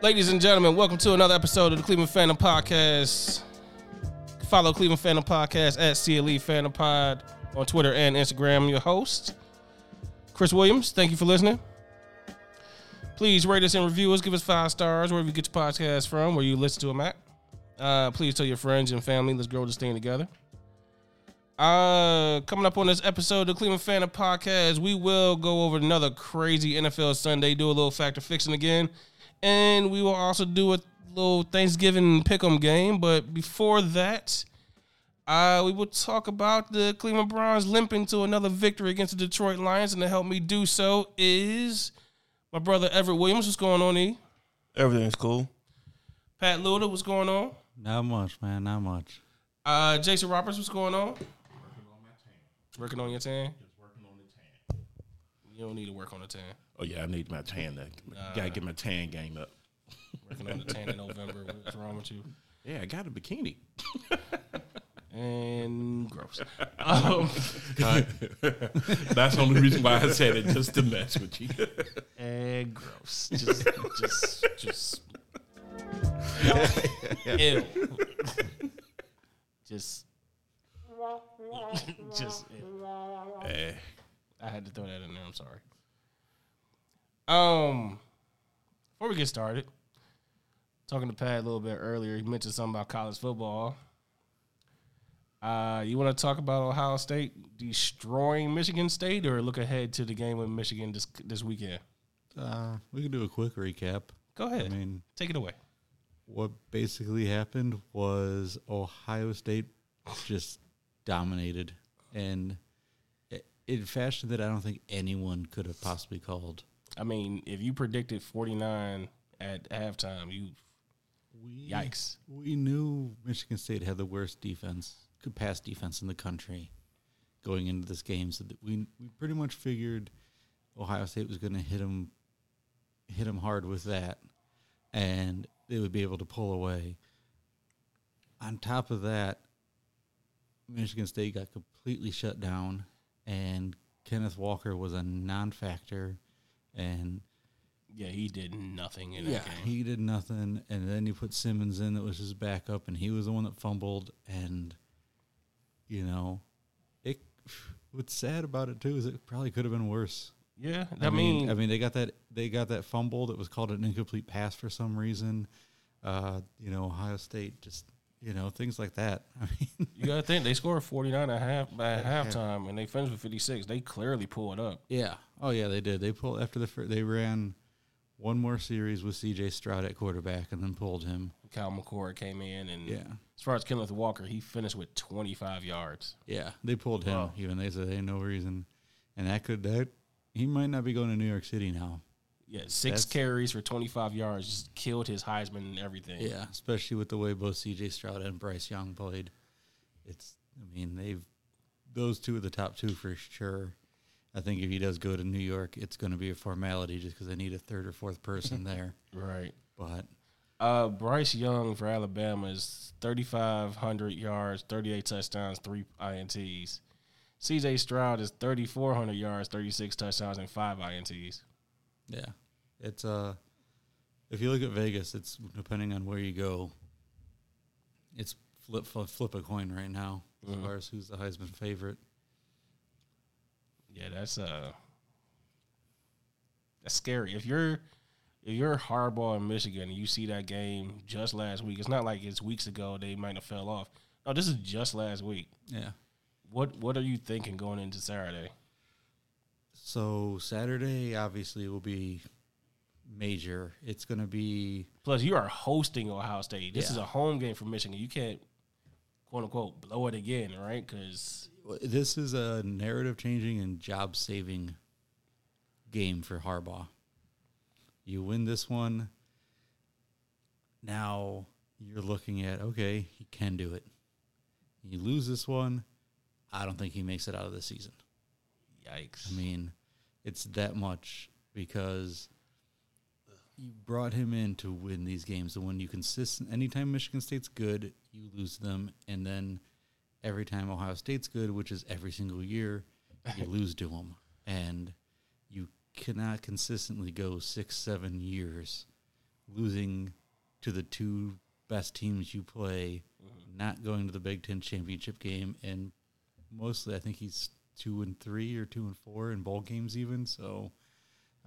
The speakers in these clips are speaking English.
Ladies and gentlemen, welcome to another episode of the Cleveland Phantom Podcast. Follow Cleveland Phantom Podcast at CLE Phantom Pod on Twitter and Instagram. Your host, Chris Williams. Thank you for listening. Please rate us and review us. Give us five stars wherever you get your podcast from, where you listen to them at. Uh, please tell your friends and family. Let's grow this thing together. Uh, coming up on this episode of the Cleveland Phantom Podcast, we will go over another crazy NFL Sunday, do a little Fact or Fiction again, and we will also do a little Thanksgiving pick'em game. But before that, uh, we will talk about the Cleveland Browns limping to another victory against the Detroit Lions, and to help me do so is my brother Everett Williams. What's going on, E? Everything's cool. Pat Luda, what's going on? Not much, man. Not much. Uh, Jason Roberts, what's going on? Working on my tan. Working on your tan. Just working on the tan. You don't need to work on the tan. Oh yeah, I need my tan. To, gotta get my tan game up. Working on the tan in November. What's wrong with you? Yeah, I got a bikini. And gross. Um, That's the only reason why I said it, just to mess with you. and gross. Just, just, just. Ew. just. Just. Ew. Eh, I had to throw that in there. I'm sorry. Um, before we get started, talking to Pat a little bit earlier, he mentioned something about college football. Uh, you want to talk about Ohio State destroying Michigan State, or look ahead to the game with Michigan this this weekend? Uh, we can do a quick recap. Go ahead. I mean, take it away. what basically happened was Ohio State just dominated, and in fashion that I don't think anyone could have possibly called. I mean, if you predicted 49 at halftime, you We, yikes. We knew Michigan State had the worst defense, could pass defense in the country going into this game, so that we we pretty much figured Ohio State was going to hit them hit them hard with that, and they would be able to pull away. On top of that, Michigan State got completely shut down, and Kenneth Walker was a non-factor, and Yeah, he did nothing in yeah, that game. he did nothing, and then you put Simmons in that was his backup, and he was the one that fumbled, and you know, it. What's sad about it too is it probably could have been worse. yeah, I, mean, I mean, they got that they got that fumble that was called an incomplete pass for some reason. Uh, you know, Ohio State just you know things like that. I mean, You gotta think they scored forty nine at half at halftime, and they finished with fifty six. They clearly pulled up. yeah, oh yeah, they did. They pulled after the fir- they ran one more series with C.J. Stroud at quarterback, and then pulled him. Kyle McCord came in, and Yeah. as far as Kenneth Walker, he finished with twenty five yards. Yeah, they pulled him. Wow. Even they said they had no reason, and that could that he might not be going to New York City now. Yeah, six That's- carries for twenty five yards, just killed his Heisman and everything. Yeah, especially with the way both C.J. Stroud and Bryce Young played. It's, I mean, they've those two are the top two for sure. I think if he does go to New York, it's going to be a formality just because they need a third or fourth person there. right. But Uh, Bryce Young for Alabama is thirty five hundred yards, thirty eight touchdowns, three ints. C.J. Stroud is thirty four hundred yards, thirty six touchdowns, and five ints. Yeah, it's uh, if you look at Vegas, it's depending on where you go. It's flip flip, flip a coin right now as Mhm. far as who's the Heisman favorite. Yeah, that's uh that's scary. If you're if you're Harbaugh in Michigan and you see that game just last week, it's not like it's weeks ago they might have fell off. No, this is just last week. Yeah. What what are you thinking going into Saturday? So Saturday obviously will be major. It's going to be Plus, you are hosting Ohio State. This is a home game for Michigan. You can't quote unquote blow it again, right? Because this is a narrative changing and job saving game for Harbaugh. You win this one, now you're looking at okay, he can do it. You lose this one, I don't think he makes it out of the season. yikes. I mean, it's that much because you brought him in to win these games. And when you consistent, anytime Michigan State's good, you lose them, and then every time Ohio State's good, which is every single year, you lose to them, and you cannot consistently go six, seven years losing to the two best teams you play, mm-hmm. not going to the Big Ten championship game, and mostly I think he's two and three or two and four in bowl games even. So,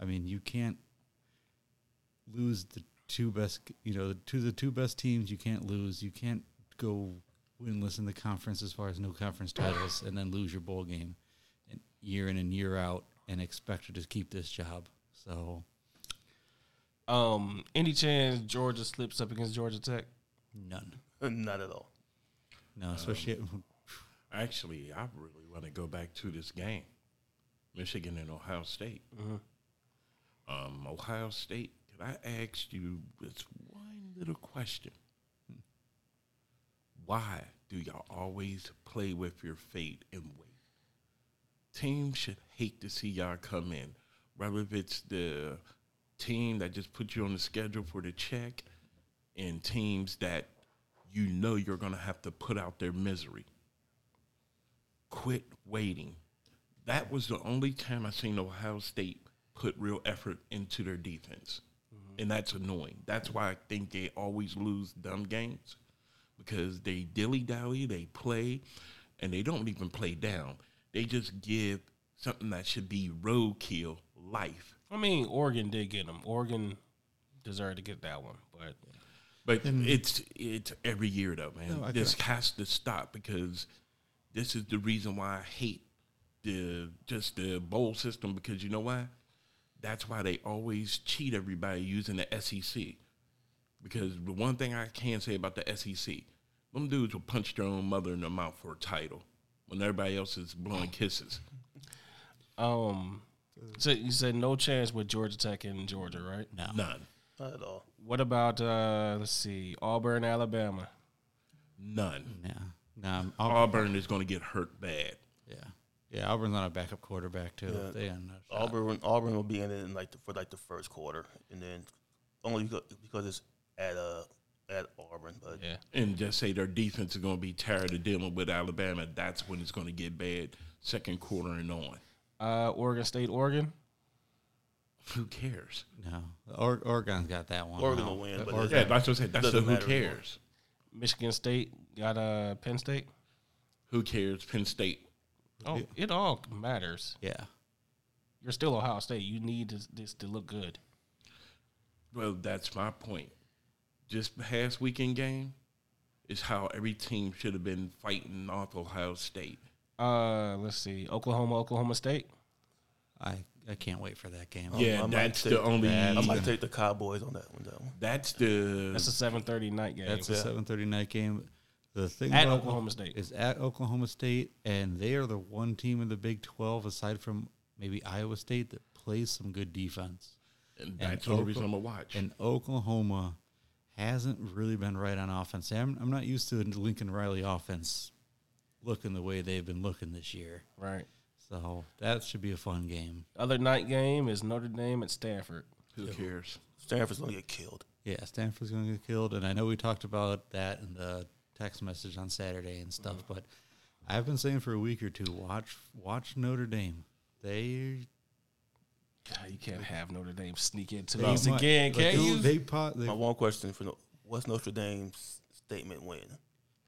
I mean, you can't lose the two best, you know, to the two best teams. You can't lose. You can't go winless in the conference as far as no conference titles, and then lose your bowl game, and year in and year out, and expect to just keep this job. So, Um, any chance Georgia slips up against Georgia Tech? none. Not at all. No, especially Actually, I really want to go back to this game, Michigan and Ohio State. Um, Ohio State. Could I ask you this one little question? Why do y'all always play with your fate and wait? Teams should hate to see y'all come in, whether if it's the team that just put you on the schedule for the check, and teams that you know you're going to have to put out their misery quit waiting. That was the only time I seen Ohio State put real effort into their defense. Mm-hmm. And that's annoying. That's why I think they always lose dumb games because they dilly dally, they play, and they don't even play down. They just give something that should be roadkill life. I mean, Oregon did get them. Oregon deserved to get that one, but But it's it's every year though, man. No, this has to stop because this is the reason why I hate the just the bowl system because you know why? That's why they always cheat everybody using the SEC. Because the one thing I can say about the SEC, them dudes will punch their own mother in the mouth for a title when everybody else is blowing kisses. um, so you said no chance with Georgia Tech and Georgia, right? no. None. Not at all. What about uh let's see, Auburn, Alabama? None. Yeah. No, I'm- Auburn is going to get hurt bad. yeah. Yeah, Auburn's not a backup quarterback too. Yeah. They no. Auburn Auburn will be in it in like the, for like the first quarter, and then only because, because it's at uh at Auburn. But Yeah. and just say their defense is going to be tired of dealing with Alabama, that's when it's going to get bad. Second quarter and on. Uh Oregon State, Oregon. Who cares? No, or- Oregon's got that one. Oregon now. will win, but Oregon- Yeah, that's what I said. That's the who cares. anymore. Cares. Michigan State got uh Penn State. Who cares? Penn State. Oh, it all matters. yeah. You're still Ohio State. You need this, this to look good. Well, that's my point. Just past weekend game is how every team should have been fighting off Ohio State. Uh, let's see, Oklahoma, Oklahoma State. I I can't wait for that game. Yeah, I might that's take the only. that. I might take the Cowboys on that one though. That's the. That's a 7:30 night game. That's a seven thirty night game. The thing At about Oklahoma State. is at Oklahoma State, and they are the one team in the Big Twelve, aside from maybe Iowa State, that plays some good defense. and that's the only reason I'm gonna watch. And Oklahoma hasn't really been right on offense. I'm, I'm not used to the Lincoln Riley offense looking the way they've been looking this year. right. So that should be a fun game. Other night game is Notre Dame at Stanford. Who cares? Stanford's gonna get killed. Yeah, Stanford's going to get killed, and I know we talked about that in the text message on Saturday and stuff. Mm-hmm. But I've been saying for a week or two, watch watch Notre Dame. They God, you can't have Notre Dame sneak into they these might- again, like, can you? They, po- they My one question for what's Notre Dame's statement win?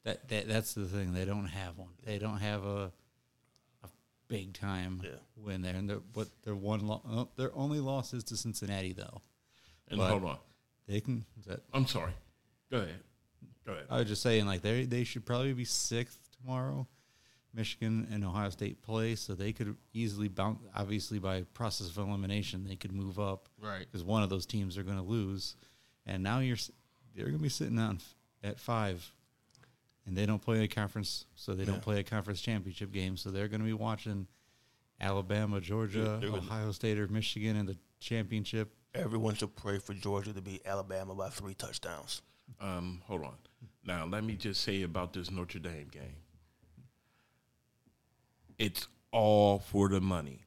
that, that that's the thing. They don't have one. They don't have a a big time Yeah. win there, and they're, but their one lo- oh, their only loss is to Cincinnati though. And But- hold on. They can. is That, I'm sorry. Go ahead. Go ahead. I was just saying, like they they should probably be sixth tomorrow. Michigan and Ohio State play, so they could easily bounce. Obviously, by process of elimination, they could move up right. because one of those teams are going to lose. And now you're they're going to be sitting on at five, and they don't play a conference, so they don't play a conference championship game. So they're going to be watching Alabama, Georgia, they're Ohio State, or Michigan in the championship. Everyone should pray for Georgia to beat Alabama by three touchdowns. Um, hold on. Now, let me just say about this Notre Dame game. It's all for the money.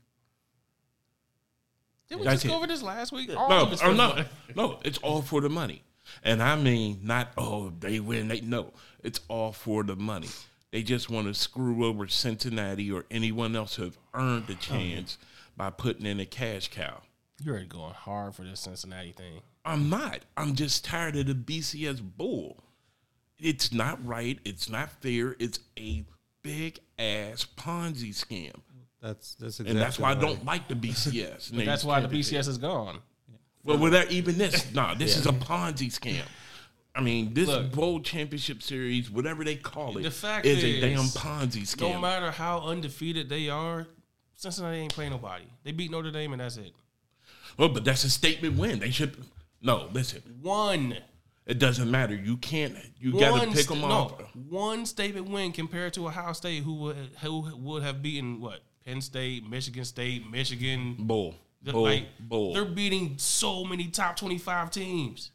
Did we That's just go over this last week? All No, of it's or for no, money. no. It's all for the money, and I mean not oh they win. They no, it's all for the money. They just want to screw over Cincinnati or anyone else who have earned the oh, chance by putting in a cash cow. You're going hard for this Cincinnati thing. I'm not. I'm just tired of the BCS bull. It's not right. It's not fair. It's a big ass Ponzi scam. That's that's exactly And that's why I don't like the BCS. That's why the BCS is gone. Well, without even this, no, this is a Ponzi scam. I mean, this Look. bowl championship series, whatever they call it, The fact is a damn Ponzi scam. No matter how undefeated they are, Cincinnati ain't playing nobody. They beat Notre Dame and that's it. well, but that's a statement win. They should. No, listen, One. it doesn't matter. You can't. You got to one pick st- them no, one statement win compared to Ohio State, who would who would have beaten what Penn State, Michigan State, Michigan. Bull, The- bull, like, bull, They're beating so many top twenty-five teams.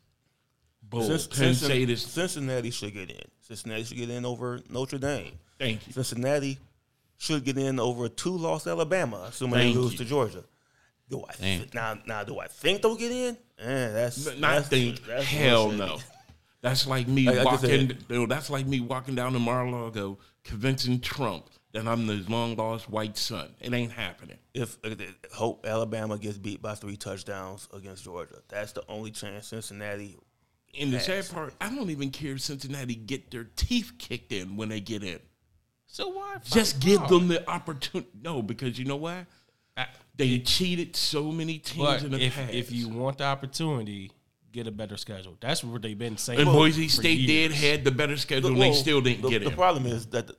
bull. Cincinnati, Cincinnati should get in. Cincinnati should get in over Notre Dame. Thank you. Cincinnati should get in over a two-loss Alabama, assuming Thank they lose you. to Georgia. Do I th- now? Now, do I think they'll get in? Eh, that's Not that's, think. that's Hell bullshit. no. That's like me Like I just walking. said- that's like me walking down to Mar-a-Lago, convincing Trump that I'm the long lost white son. It ain't happening. If uh, hope Alabama gets beat by three touchdowns against Georgia, that's the only chance Cincinnati. And the sad part, I don't even care if Cincinnati get their teeth kicked in when they get in. So why Just give hard? them the opportunity. No, because you know why? I- They cheated so many teams But in the if past. if you want the opportunity, get a better schedule. That's what they've been saying. and for Boise State did had the better schedule, and Well, they still didn't the, get it. the in. problem is that the,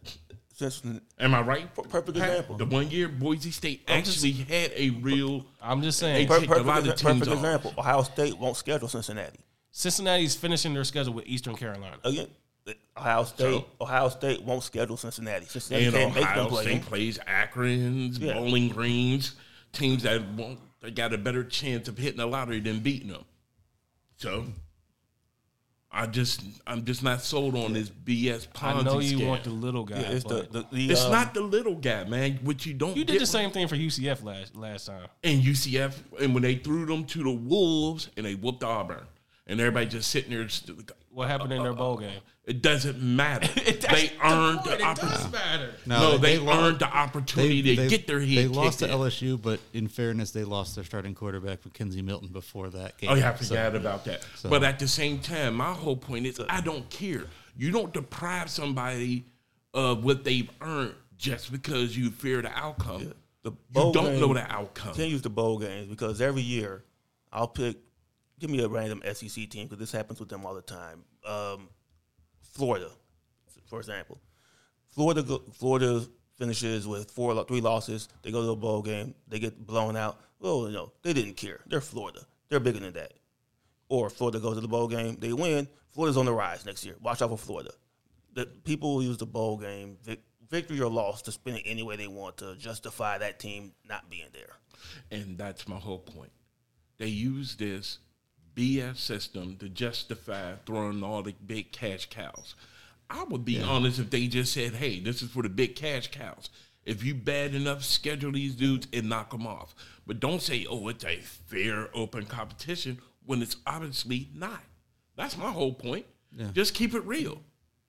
Cincinnati, Am I right? perfect example. The one year Boise State I'm just- actually had a real. I'm just saying, per- per- take a perfect, lot of teams perfect off. example. Ohio State won't schedule Cincinnati Cincinnati's finishing their schedule with Eastern Carolina. Oh, again. Ohio State, Ohio State won't schedule Cincinnati. Cincinnati And can't make them play. State plays Akron's, Yeah. Bowling Greens, teams that won't. They got a better chance of hitting the lottery than beating them. So, I just, I'm just not sold on this BS Ponzi I know you scam. want the little guy, Yeah, it's the, but the, the It's um, not the little guy, man. What you don't you did get the same thing for UCF last last time. and UCF, and when they threw them to the Wolves and they whooped Auburn, and everybody just sitting there. St- What happened in their bowl game? It doesn't matter. That's they earned point. the It does opportunity. matter. No, they, lo- earned the opportunity to get their head They lost to in. LSU, but in fairness, they lost their starting quarterback McKenzie Milton before that game. Oh yeah, I So- forgot about that. so- But at the same time, my whole point is I don't care. You don't deprive somebody of what they've earned just because you fear the outcome. the You don't game- know the outcome. Can't use the bowl games because every year I'll pick. Give me a random SEC team because this happens with them all the time. Um, Florida, for example, Florida Florida finishes with four three losses. They go to the bowl game. They get blown out. Well, you know they didn't care. They're Florida. They're bigger than that. Or Florida goes to the bowl game. They win. Florida's on the rise next year. Watch out for Florida. The people use the bowl game, vic- victory or loss, to spin it any way they want to justify that team not being there. And that's my whole point. They use this BS system to justify throwing all the big cash cows. I would be honest if they just said, hey, this is for the big cash cows. If you bad enough, schedule these dudes and knock them off. But don't say, oh, it's a fair, open competition when it's obviously not. That's my whole point. Yeah. Just keep it real.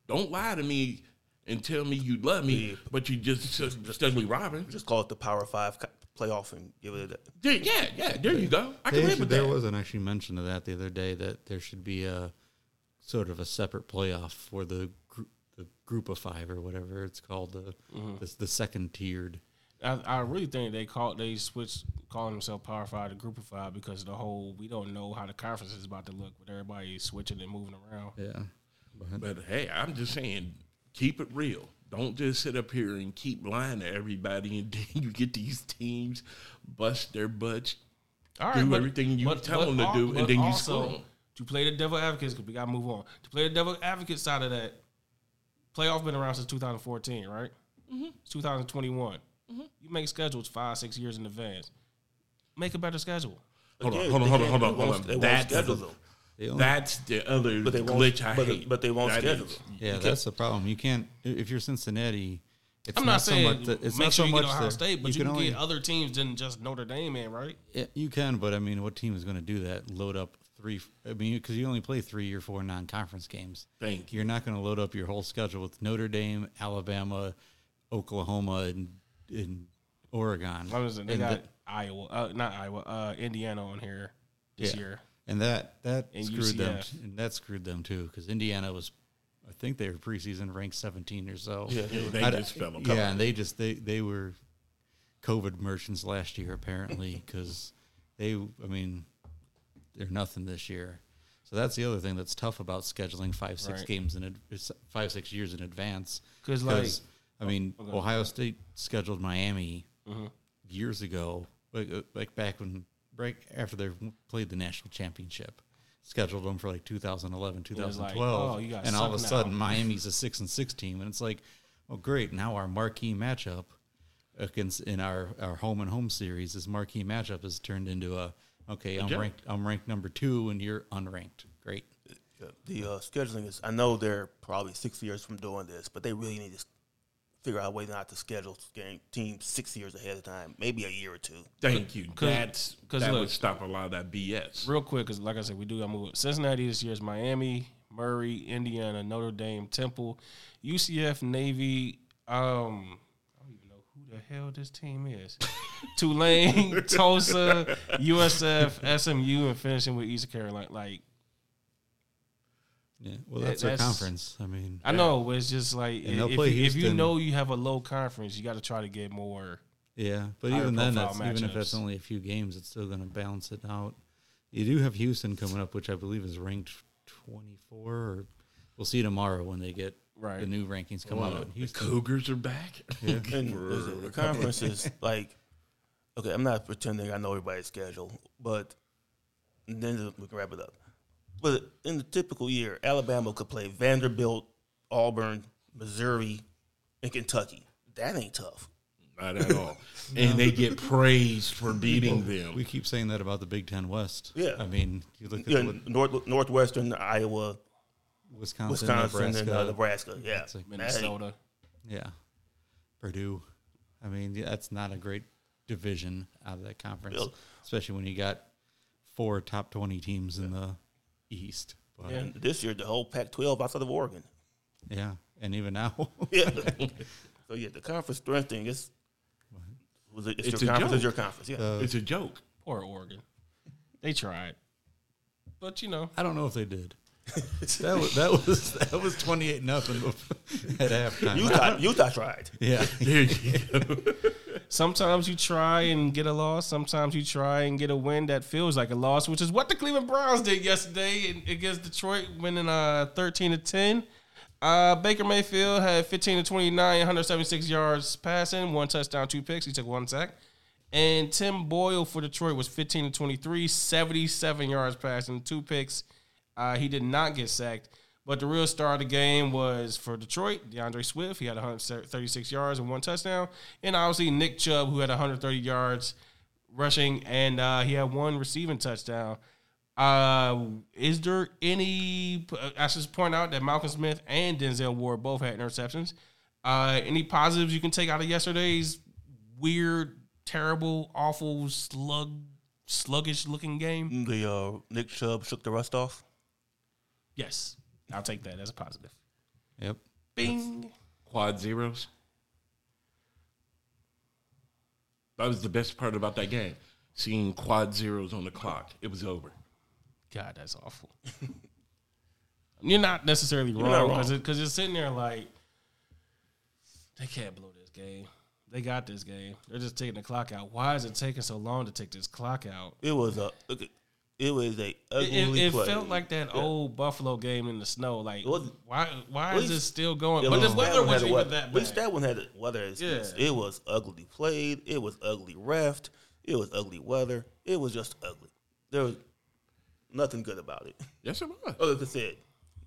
Don't lie to me and tell me you love me, Yeah. but you just, just steadily robbing. Just call it the Power Five co- playoff and give it a. Yeah, yeah, yeah, there you go. I They can live actually- with there that. was an actually mention of that the other day that there should be a sort of a separate playoff for the group, the group of five or whatever it's called, the Mm-hmm. the, the second tiered. I, I really think they call they switched calling themselves Power Five to Group of Five because the whole we don't know how the conference is about to look with everybody switching and moving around. Yeah, but But hey, I'm just saying, keep it real. Don't just sit up here and keep lying to everybody, and then you get these teams bust their butts, All do everything you tell them to al- do, and then you also, screw 'em. To play the devil advocate, because we got to move on. To play the devil advocate side of that, playoff been around since 2014, right? Mm-hmm. It's 2021. You make schedules five, six years in advance. Make a better schedule. Hold on, hold on, hold on, hold on, hold on. They won't That's the- they only, That's the other But they won't- glitch I but- hate. but they won't That schedule is- yeah, that's the problem. You can't if you're Cincinnati. It's I'm not, so saying much that- it's make not sure so you much get Ohio that- State, but you, can, only, get other teams than just Notre Dame in, right? Yeah, you can, but I mean, what team is going to do that? Load up three? I mean, because you only play three or four non-conference games. Thank you. You're not going to load up your whole schedule with Notre Dame, Alabama, Oklahoma, and, and Oregon. I'm just they And got the- Iowa, uh, not Iowa, uh, Indiana on here this Yeah. year. And that that And screwed them, and that screwed them too, because Indiana was, I think they were preseason ranked 17 or so. Yeah, Yeah, they I- just fell apart. Yeah, and they just they they were COVID merchants last year apparently because they, I mean, they're nothing this year. So that's the other thing that's tough about scheduling five six Right. games in ad- five six years in advance. 'Cause, like- I mean, okay. Ohio State scheduled Miami Mhm. years ago, like uh, like back when right after they played the national championship. Scheduled them for like 2011, was like, 2012, oh, and all of a suck now. sudden Miami's a six and six team, and it's like, oh great, now our marquee matchup against in our, our home and home series, this marquee matchup has turned into a okay, I'm ranked I'm ranked number two and you're unranked. Great. The uh, scheduling is. I know they're probably six years from doing this, but they really need to s- figure out a way not to schedule game teams six years ahead of time, maybe a year or two. Thank you. 'Cause- That's 'cause that look- would stop a lot of that BS. Real quick, because like I said, we do got to move. Cincinnati this year is Miami, Murray, Indiana, Notre Dame, Temple, UCF, Navy. Um, I don't even know who the hell this team is. Tulane, Tulsa, USF, SMU, and finishing with East Carolina. Like Yeah. Well, That- that's their that's- conference. I mean, I know, but it's just like And if, play you, if you know you have a low conference, you got to try to get more. Yeah, but even then, profile that's, even if that's only a few games, it's still going to balance it out. You do have Houston coming up, which I believe is ranked 24. Or we'll see tomorrow when they get Right. the new rankings come Well, out. the Houston, Cougars are back. And For listen, the conference is like, okay, I'm not pretending I know everybody's schedule, but then we can wrap it up. But in the typical year, Alabama could play Vanderbilt, Auburn, Missouri, and Kentucky. That ain't tough. Not at all. And they get praised for beating them. we keep saying that about the Big Ten West. Yeah. I mean, you look at Yeah, what North, Northwestern, Iowa, Wisconsin, Wisconsin, Nebraska, and uh, Nebraska. Yeah, like Minnesota. yeah, Purdue. I mean, yeah, that's not a great division out of that conference, Bill. especially when you got four top 20 teams in the East. But, Yeah. And this year, the whole Pac-12 outside of Oregon. yeah, and even now. Yeah. so yeah, the conference strength thing is. Was it, it's, It's your a conference. It's your conference. Yeah. Uh, It's a joke. Poor Oregon. They tried, but you know, I don't know if they did. that was that was that was twenty eight nothing at halftime. Utah, Utah tried. yeah, There you go. sometimes you try and get a loss. Sometimes you try and get a win that feels like a loss, which is what the Cleveland Browns did yesterday against Detroit, winning uh, 13 to 10. Uh, Baker Mayfield had 15 to 29, 176 yards passing, one touchdown, two picks. He took one sack. And Tim Boyle for Detroit was 15 to 23, 77 yards passing, two picks. Uh, he did not get sacked. But the real star of the game was for Detroit, D'Andre Swift. He had 136 yards and one touchdown. And obviously Nick Chubb, who had 130 yards rushing, and uh, he had one receiving touchdown. Uh, is there any? I should point out that Malcolm Smith and Denzel Ward both had interceptions. Uh, any positives you can take out of yesterday's weird, terrible, awful, slug, sluggish looking game? The uh, Nick Chubb shook the rust off. Yes, I'll take that as a positive. yep. Bing. Quad zeros. That was the best part about that game. Seeing quad zeros on the clock. It was over. God, that's awful. You're not necessarily not wrong wrong. because because you're sitting there like they can't blow this game. They got this game. They're just taking the clock out. Why is it taking so long to take this clock out? It was a. It was a It, ugly it, it play. felt like that Yeah. old Buffalo game in the snow. Like, It wasn't- why why at is least- this still going? At but the weather wasn't a even weather- that At least that one had a weather. Yeah. It was ugly played. It was ugly refed. It was ugly weather. It was just ugly. There was nothing good about it. Yes, it was. Other than said,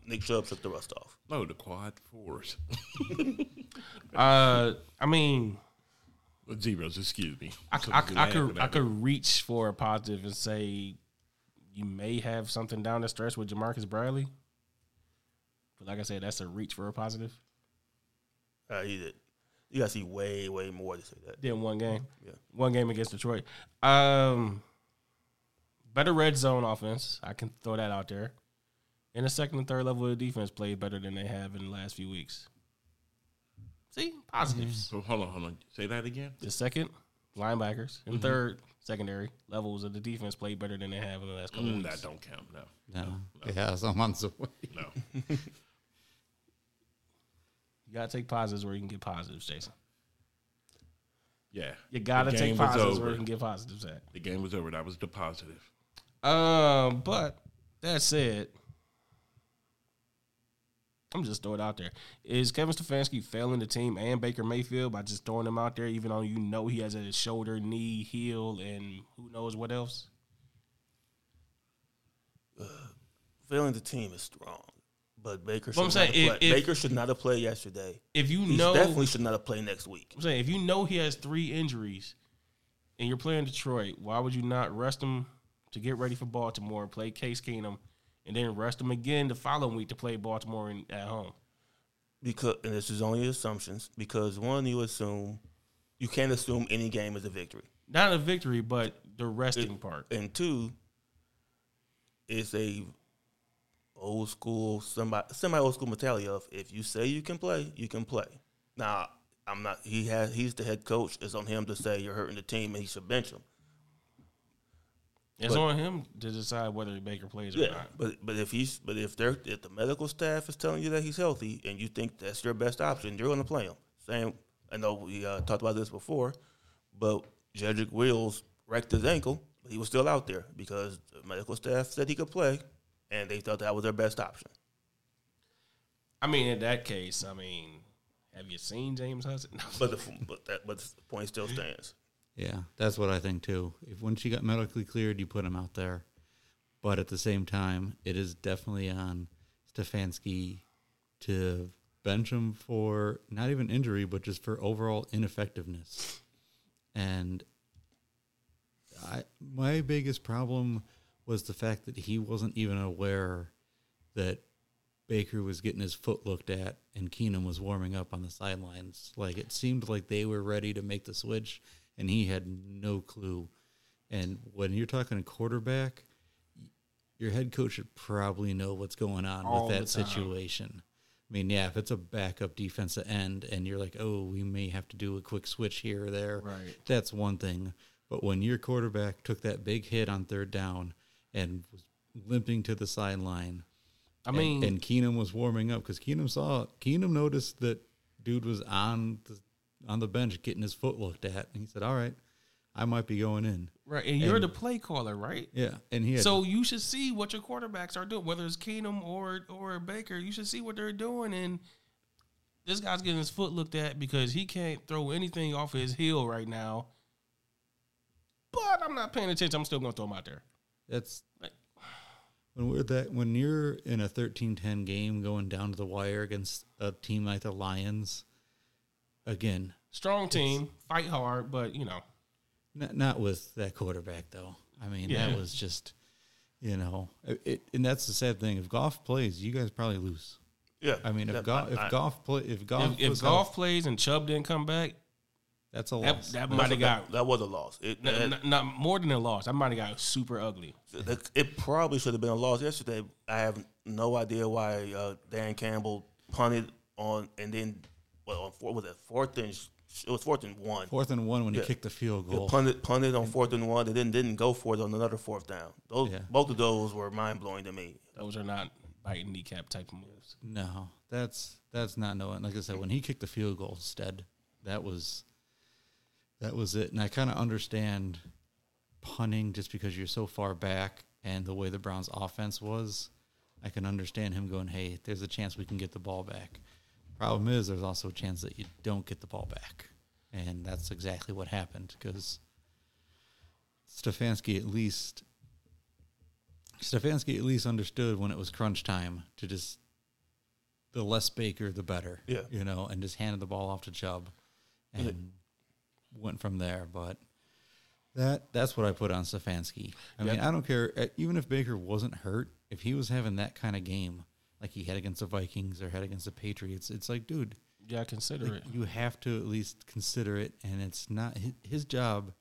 Nick Chubb took the rust off. No, the quad fours. Uh, I mean, Zeros, excuse me. I, So I, I could I could reach for a positive and say you may have something down the stretch with Ja'Marcus Bradley. But like I said, that's a reach for a positive. Uh, he did. You gotta see way, way more to say that. Did one game. Yeah. One game against Detroit. Um better red zone offense. I can throw that out there. And the second and third level of defense played better than they have in the last few weeks. See? Positives. So hold on, hold on. Say that again. The second, linebackers, and third, secondary levels of the defense played better than they have in the last couple of Mm, weeks. that don't count. No, No. Yeah, so months away. no. You gotta take positives where you can get positives, Jason. Yeah, You gotta take positives over. where you can get positives at. The game was over. That was the positive. Um, but that said, I'm just throwing it out there. Is Kevin Stefanski failing the team and Baker Mayfield by just throwing them out there, even though you know he has a shoulder, knee, heel, and who knows what else? Uh, failing the team is strong, but Baker. But I'm should not saying, have if- played- if- Baker should not have played yesterday. If you He know, definitely should not have played next week. I'm saying if you know he has three injuries, and you're playing Detroit, why would you not rest him to get ready for Baltimore, and play Case Keenum, and then rest them again the following week to play Baltimore in, at home? Because and this is only assumptions. Because one, you assume you can't assume any game is a victory, Not a victory, but the resting part. and two, it's a old school semi semi old school mentality of if you say you can play, you can play. Now I'm not. He has. He's the head coach. It's on him to say you're hurting the team and he should bench him. It's But- on him to decide whether Baker plays or not. but but if he's but if they're if the medical staff is telling you that he's healthy and you think that's your best option, you're going to play him. Same. I know we uh, talked about this before, but Jedrick Wills wrecked his ankle, but he was still out there because the medical staff said he could play, and they thought that was their best option. I mean, in that case, I mean, have you seen James Hudson? No. But the but that but the point still stands. Yeah, that's what I think too. If once you got medically cleared, you put him out there. But at the same time, it is definitely on Stefanski to bench him for not even injury, but just for overall ineffectiveness. And I, my biggest problem was the fact that he wasn't even aware that Baker was getting his foot looked at and Keenum was warming up on the sidelines. Like it seemed like they were ready to make the switch and he had no clue. And when you're talking a quarterback, your head coach should probably know what's going on All with that situation. I mean, yeah, if it's a backup defensive end and you're like, oh, we may have to do a quick switch here or there, Right. that's one thing. But when your quarterback took that big hit on third down and was limping to the sideline, I and- mean, and, Keenum was warming up because Keenum saw Keenum noticed that dude was on the on the bench getting his foot looked at, and he said, "All right, I might be going in." right, and you're the play caller, right? Yeah, and he had So you should see what your quarterbacks are doing, whether it's Keenum or or Baker. You should see what they're doing, and this guy's getting his foot looked at because he can't throw anything off his heel right now. But I'm not paying attention. I'm still going to throw him out there. that's Like- when we're that when you're in a 13-10 game going down to the wire against a team like the Lions. Again, Strong team, fight hard, but you know, Not, not with that quarterback, though. I mean, Yeah. that was just, you know, it, it, and that's the sad thing. If Goff plays, you guys probably lose. Yeah, I mean, if Goff, I- if Goff play, if Goff, if, if Goff out, plays and Chubb didn't come back, that's a loss. that that's might have got that, that was a loss. It, not, it- not, not more than a loss. I might have got super ugly. It, it probably should have been a loss yesterday. I have no idea why uh, Dan Campbell punted on and then well, on four, was it fourth and sh- it was fourth and one. Fourth and one when he kicked the field Yeah, goal. punted punted on fourth and one, and then didn't go for it on another fourth down. Those Yeah. both of those were mind blowing to me. Those are not biting kneecap type of moves. No, that's that's not knowing. Like I said, when he kicked the field goal instead, that was that was it. And I kind of understand punting just because you're so far back and the way the Browns' offense was. I can understand him going, "Hey, there's a chance we can get the ball back." Problem is, there's also a chance that you don't get the ball back, and that's exactly what happened because Stefanski at least Stefanski at least understood when it was crunch time to just the less Baker, the better. Yeah. You know, and just handed the ball off to Chubb and went from there. But that that's what I put on Stefanski. I mean, I don't care. uh, Even if Baker wasn't hurt, if he was having that kind of game like he had against the Vikings or had against the Patriots, it's like, dude, Yeah, consider like, it. you have to at least consider it. And it's not his, his job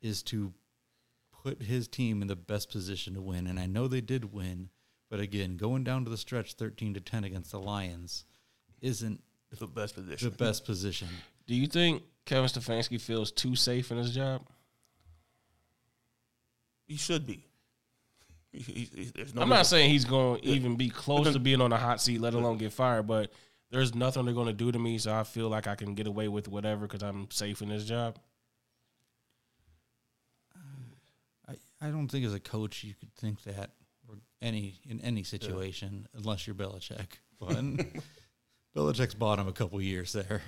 is to put his team in the best position to win. And I know they did win, but again, going down to the stretch, thirteen to ten against the Lions, isn't the best position. the best position. Do you think Kevin Stefanski feels too safe in his job? He should be. He- he- he- there's no I'm not saying he's going to even be close to being on a hot seat, let alone get fired. But there's nothing they're going to do to me, so I feel like I can get away with whatever because I'm safe in this job. I, I don't think as a coach you could think that or any in any situation unless you're Belichick. But Belichick's bought him a couple years there.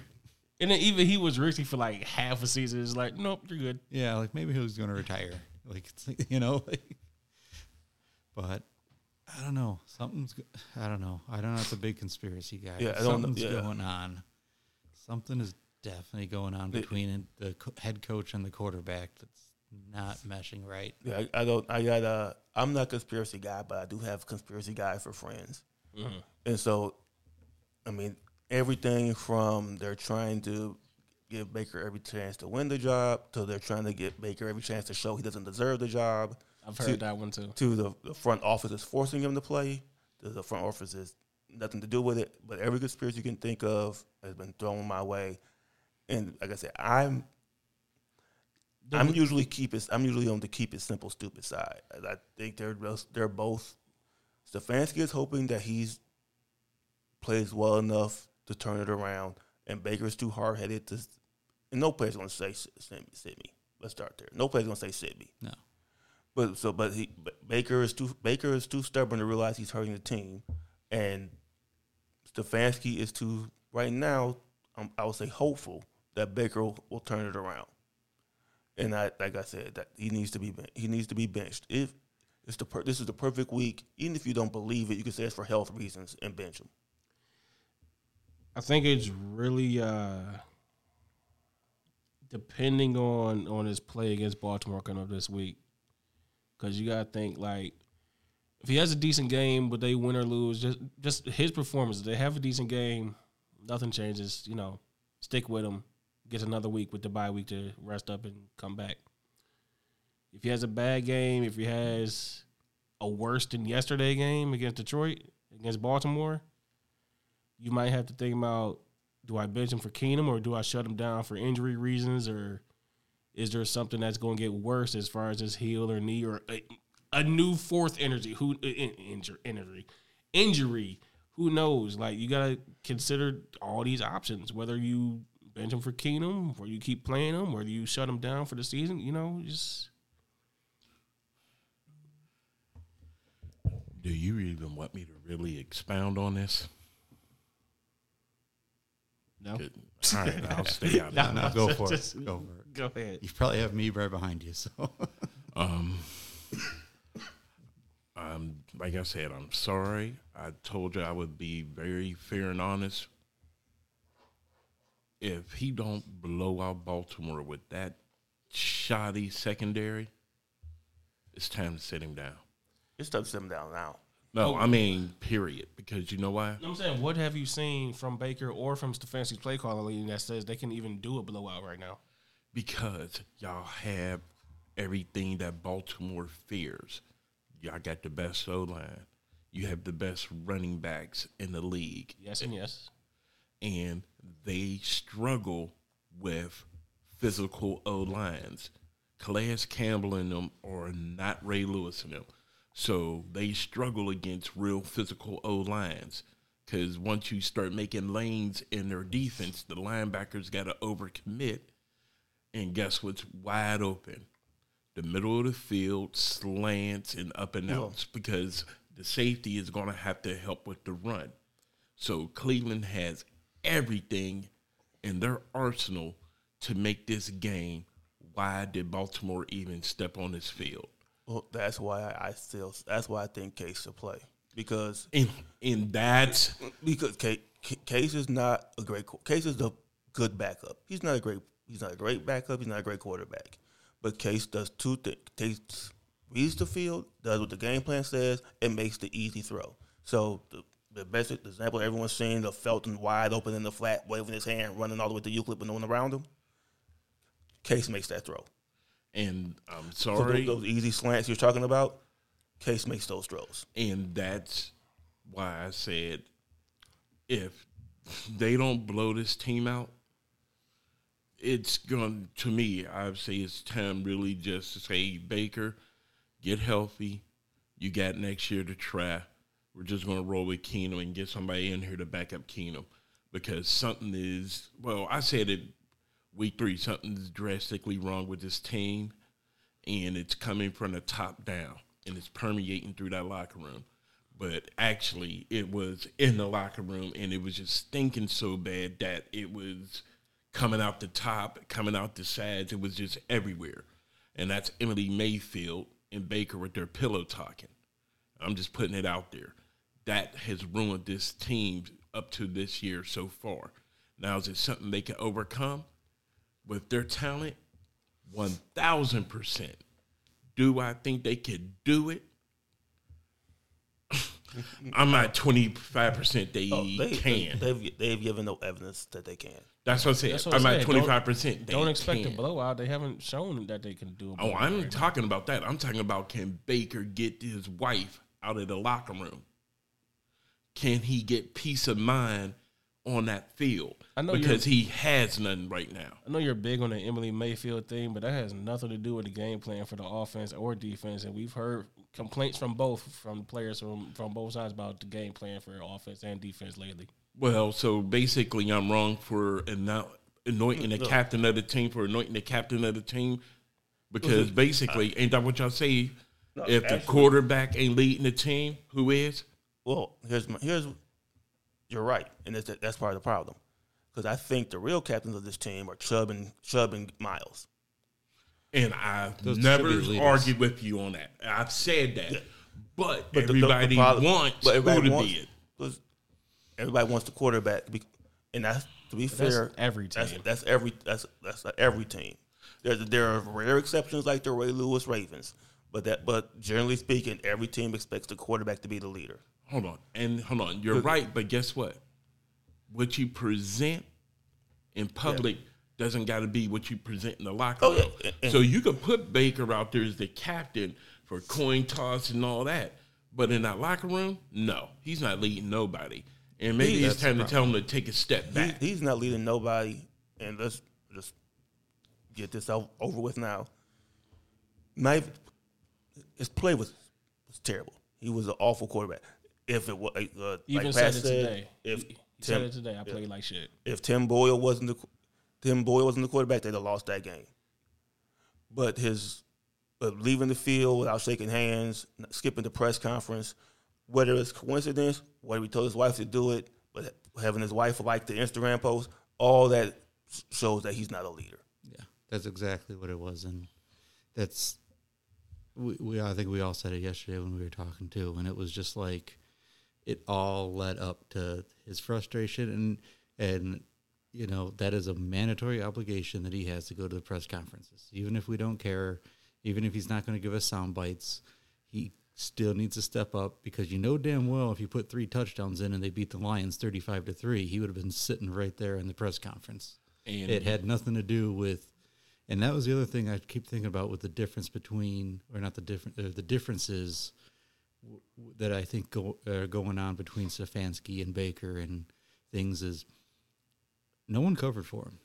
And then even he was risky for like half a season. It's like, nope, you're good. Yeah, like maybe he was going to retire. Like it's like, you know, like, but I don't know. Something's go- I don't know. I don't know. It's a big conspiracy guy. Yeah, I don't know. Something's Yeah. going on. Something is definitely going on The- between the co- head coach and the quarterback that's not meshing right. Yeah, I, I don't. I got. Uh, I'm not a conspiracy guy, but I do have conspiracy guy for friends. Mhm. And so, I mean, everything from they're trying to give Baker every chance to win the job to they're trying to get Baker every chance to show he doesn't deserve the job I've To- heard that one too. to the, the front office is forcing him to play. To the front office is nothing to do with it. But every conspiracy you can think of has been thrown my way. And like I said, I'm The- I'm usually keep it. I'm usually on the keep it simple, stupid side. I think they're both, they're both. Stefanski is hoping that he's plays well enough to turn it around, and Baker's too hard headed to. And no player's going to say sit sit me. Let's start there. No player's going to say sit me. No. But so, but he but Baker is too Baker is too stubborn to realize he's hurting the team, and Stefanski is too right now. Um, I would say hopeful that Baker will, will turn it around. And I, like I said, that he needs to be he needs to be benched. If it's the per, this is the perfect week, even if you don't believe it, you can say it's for health reasons and bench him. I think it's really uh depending on on his play against Baltimore coming up this week. Cause you gotta think like if he has a decent game, but they win or lose, just just his performance. They have a decent game, nothing changes. You know, stick with him. Gets another week with the bye week to rest up and come back. If he has a bad game, if he has a worse than yesterday game against Detroit, against Baltimore, you might have to think about do I bench him for Keenum or do I shut him down for injury reasons or is there something that's going to get worse as far as his heel or knee or a, a new fourth energy? who in, injury injury injury who knows like you got to consider all these options whether you bench him for Keenum or you keep playing him whether you shut him down for the season you know just Do you even want me to really expound on this? No Good. All right, I'll stay out. No, of it. No, go for Just- it. Go for it. go ahead You probably have me right behind you, so Um, um, like I said, I'm sorry. I told you I would be very fair and honest. If he don't blow out Baltimore with that shoddy secondary, it's time to sit him down. It's time to sit him down now. No. I mean period. Because you know why? I'm saying, what have you seen from Baker or from Stefanski's play calling that says they can even do a blowout right now? Because y'all have everything that Baltimore fears. Y'all got the best O line. You have the best running backs in the league. Yes and yes. and they struggle with physical O lines. Calais Campbell and them are not Ray Lewis and them. So they struggle against real physical O lines. Because once you start making lanes in their defense, the linebackers got to overcommit. And guess what's wide open? The middle of the field, slants, and up and outs because the safety is going to have to help with the run. So Cleveland has everything in their arsenal to make this game. Why did Baltimore even step on this field? Well, that's why I, I still. That's why I think Case should play because in and that's because Case, Case is not a great. Case is a good backup. He's not a great. He's not a great backup. He's not a great quarterback. But Case does two things. Case reads the field, does what the game plan says, and makes the easy throw. So the, the best example everyone's seen the Felton wide open in the flat, waving his hand, running all the way to Euclid, but no one around him. Case makes that throw. And I'm So sorry, those, those easy slants you're talking about, Case makes those throws. and that's why I said if they don't blow this team out, it's going to me. I would say it's time really just to say Baker, get healthy. You got next year to try. We're just going to roll with Keenum and get somebody in here to back up Keenum because something is. Well, I said it week three. Something's drastically wrong with this team, and it's coming from the top down, and it's permeating through that locker room but actually it was in the locker room and it was just stinking so bad that it was coming out the top, coming out the sides. It was just everywhere. And that's Emily Mayfield and Baker with their pillow talking. I'm just putting it out there. That has ruined this team up to this year so far. Now, is it something they can overcome with their talent? 1000%. Do I think they could do it? I'm at 25% they, Oh, they, can. They, have they've given no evidence that they can. That's what I'm saying. what I'm I'm at 25%. They Don't expect can. a blowout. They haven't shown that they can do a Oh. I'm right now. talking about that. I'm talking about can Baker get his wife out of the locker room? Can he get peace of mind on that field? I know because he has none right now. I know you're big on the Emily Mayfield thing, but that has nothing to do with the game plan for the offense or defense. And we've heard complaints from both from players from from both sides about the game plan for offense and defense lately. Well, so basically, I'm wrong for ano- anointing the captain of the team for anointing the captain of the team because basically, ain't that what y'all say? No, if the quarterback ain't leading the team, who is? Well, here's my, here's you're right, and that's that's part of the problem because I think the real captains of this team are Chubb and Chubb and Myles. And I Those never should be leaders. argued with you on that. I've said that. But, But the- the- the everybody problem- wants but everybody who to wants- be it. Everybody wants the quarterback, to be- and that's to be that's fair. every That's, team. that's every that's that's every team. There's there are rare exceptions like the Ray Lewis Ravens, but that but generally speaking, every team expects the quarterback to be the leader. Hold on. And hold on. You're right, but guess what? What you present in public doesn't got to be what you present in the locker Oh, yeah. room. So you could put Baker out there as the captain for coin toss and all that. But in that locker room, no, he's not leading nobody. And maybe He- it's time to tell him to take a step He, back. he's not leading nobody, and let's just get this over with now. Knife, his play was was terrible. He was an awful quarterback. If it was uh, Even like said Pat it said, today. if he, he said Tim- it today. I played like shit. if Tim Boyle wasn't the Tim Boyle wasn't the quarterback, they'd have lost that game. But his but leaving the field without shaking hands, skipping the press conference, whether it's coincidence, whether he told his wife to do it, but having his wife like the Instagram post, all that shows that he's not a leader. Yeah, that's exactly what it was, and that's we, we. I think we all said it yesterday when we were talking too, and it was just like it all led up to his frustration, and and you know that is a mandatory obligation that he has to go to the press conferences, even if we don't care, even if he's not going to give us sound bites, he still needs to step up because you know damn well if you put three touchdowns in and they beat the Lions thirty-five to three, he would have been sitting right there in the press conference. And it had nothing to do with and that was the other thing i keep thinking about with the difference between or not the different uh, the differences w- that i think go, are going on between stefanski and baker and things is no one covered for him.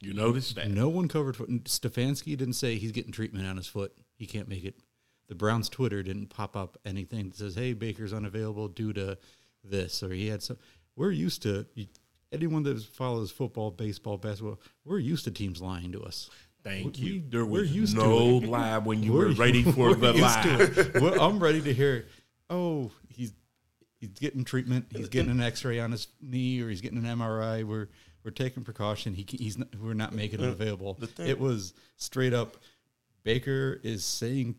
You noticed that. no one covered for stefanski didn't say he's getting treatment on his foot. He can't make it. The browns twitter didn't pop up anything that says hey baker's unavailable due to this or he had some we're used to anyone that follows football baseball basketball we're used to teams lying to us Thank We- you. There we're was used to no it. lie when you We're- were ready for we're the used lie. Well, i'm ready to hear oh he's he's getting treatment he's getting an x-ray on his knee or he's getting an mri we're we're taking precaution he he's not, we're not making him uh, available thing- it was straight up baker is saying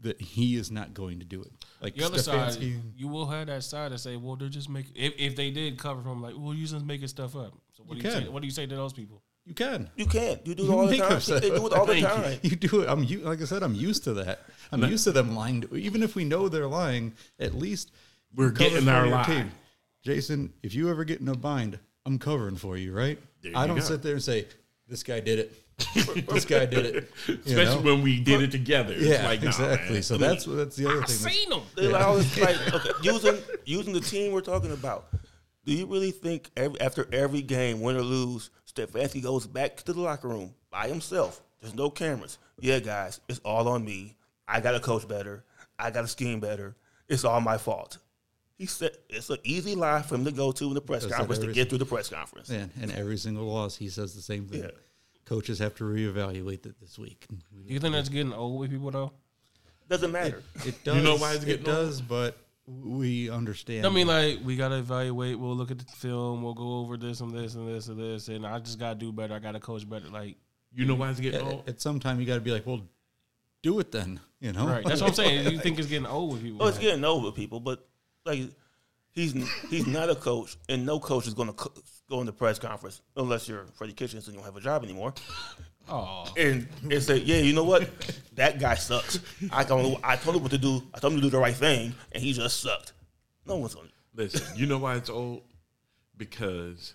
that he is not going to do it like The other side, you will have that side that say, "Well, they're just making." If, if they did cover from like, "Well, you're just making stuff up." So what You do you can. say? What do you say to those people? You can You can't. You do it all the time. up. They do it all the Thank you. time. you do it. I'm u- like I said. I'm used to that. I'm used to them lying. To, even if we know they're lying, at least We're you cover getting for our your lie. Jason, if you ever get in a bind, I'm covering for you, right? There I you don't go. sit there and say this guy did it. this guy did it. Especially know? when we did it together. It's yeah, like, nah, exactly. man. So that's that's the other I thing. that's- seen them. They like, always like okay, using using the team we're talking about. Do you really think every, after every game, win or lose, Stefanski goes back to the locker room by himself? There's no cameras. Yeah, guys, it's all on me. I got to coach better. I got to scheme better. It's all my fault. He said it's an easy lie for him to go to in the press Does that conference to get through the press conference. And, and every single loss, he says the same thing. Yeah. Coaches have to reevaluate that this week. Do you think that's getting old with people though? Doesn't matter. It does. You know why it's getting it getting does, but we understand. I mean, like we gotta evaluate. We'll look at the film. We'll go over this and this and this and this. And I just gotta do better. I gotta coach better. Like, You know why it's getting at, old? at some time you got to be like, well, do it then. You know, right? That's what I'm saying. You think it's getting old with people? Oh, it's getting old with people, but like he's he's not a coach, and no coach is going to co- go in the press conference unless you're Freddie Kitchens and you don't have a job anymore. Oh, And and say, yeah, you know what, that guy sucks. I told him, I told him what to do. I told him to do the right thing, and he just sucked. No one's to Listen, you know why it's old? Because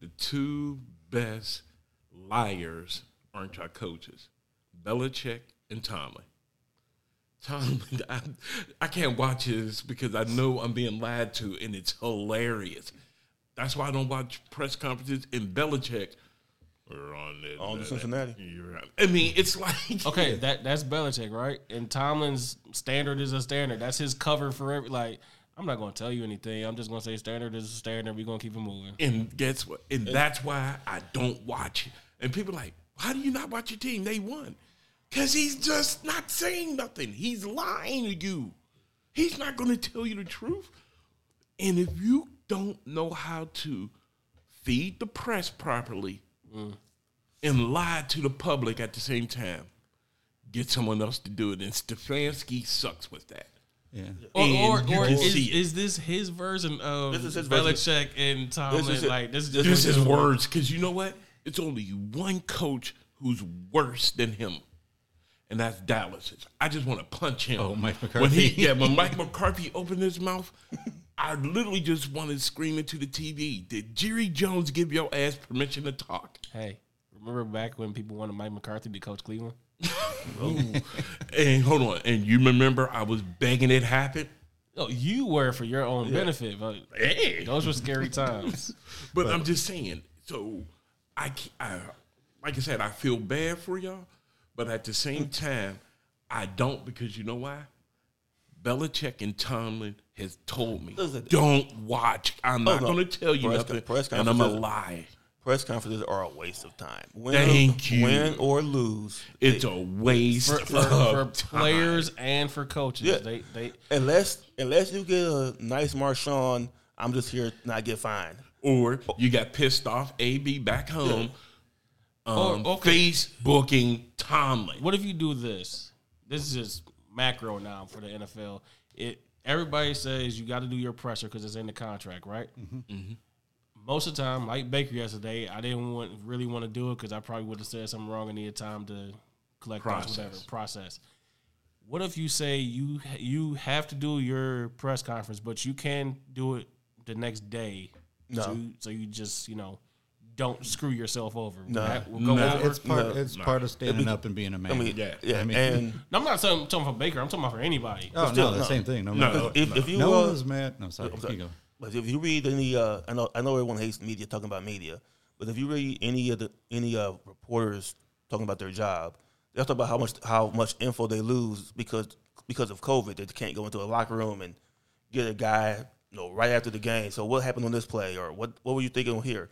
the two best liars aren't our coaches, Belichick and Tomlin. Tomlin, I, I can't watch this because I know I'm being lied to, and it's hilarious. That's why I don't watch press conferences. And Belichick, we're on it. On to Cincinnati. Right. I mean, it's like okay. That that's Belichick, right? And Tomlin's standard is a standard. That's his cover for every. Like, I'm not gonna tell you anything. I'm just gonna say standard is a standard. We're gonna keep it moving. And guess what? And that's why I don't watch it. And people are like, why do you not watch your team? They won. Because he's just not saying nothing. He's lying to you. He's not going to tell you the truth. And if you don't know how to feed the press properly and lie to the public at the same time, get someone else to do it. And Stefanski sucks with that. yeah. Or, or, or can is, see this his version of This is his version. Belichick and Tomlin? This is it. like this is just This is words because you know what? It's only one coach who's worse than him, and that's Dallas's. I just want to punch him. Oh, Mike When he, McCarthy. yeah, when Mike McCarthy opened his mouth, I literally just wanted to scream into the TV. Did Jerry Jones give your ass permission to talk? Hey, remember back when people wanted Mike McCarthy to coach Cleveland? And hold on, and you remember I was begging it happen. No, you were for your own benefit, but Hey, those were scary times. But, I'm just saying. So I, ca- I, like I said, I feel bad for y'all, but at the same time, I don't because you know why? Belichick and Tomlin has told me Listen. don't watch. I'm not going to tell you Press- nothing, press and I'm a conferences- lie. Press conferences are a waste of time. Win, Thank you. Win or lose, It's a waste For, for, of for time. players and for coaches, Yeah. they they unless unless you get a nice Marshawn, I'm just here not get fined. or you got pissed off. AB back home. Um, Or- okay. Facebooking Tomlin. What if you do this? This is just macro now for the NFL. It everybody says you got to do your pressure because it's in the contract, right? Mm-hmm. Most of the time, like Baker yesterday, I didn't want really want to do it because I probably would have said something wrong and needed time to collect Process. whatever process. What if you say you you have to do your press conference, but you can do it the next day? No. So you, so you just you know don't screw yourself over. No. That will go No. over. It's part. No. it's No. part of standing be- up and being a man. I mean, Yeah. yeah, I mean- and No, I'm not saying, talking about Baker. I'm talking about for anybody. oh still, no, the no. same thing. No, No. matter what. if, if you no uh, one was mad. No, sorry. I'm sorry. You go. But if you read any, uh, I know I know everyone hates media talking about media, but if you read any of the any uh, reporters talking about their job, they talk about how much how much info they lose because because of COVID. They can't go into a locker room and get a guy, you know, right after the game. So what happened on this play, or what what were you thinking here?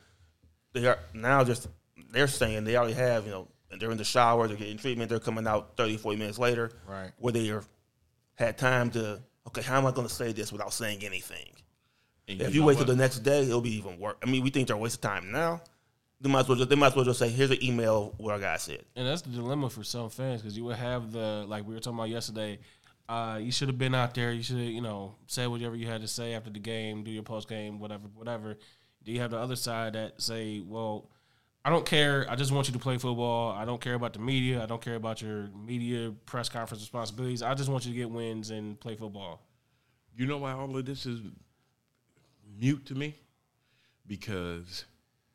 They are now just they're saying they already have, you know, and they're in the shower, they're getting treatment, they're coming out 30, 40 minutes later, Right. where they are had time to okay, how am I going to say this without saying anything? And If you know wait till the next day, it'll be even worse. I mean, we think they're a waste of time now. They might as well just, they might as well just say, "Here's an email what our guy said." And that's the dilemma for some fans because you would have the like we were talking about yesterday. Uh, you should have been out there. You should have, you know, said whatever you had to say after the game, do your post game, whatever, whatever. Do you have the other side that say, well, I don't care. I just want you to play football. I don't care about the media. I don't care about your media press conference responsibilities. I just want you to get wins and play football. You know why all of this is mute to me? Because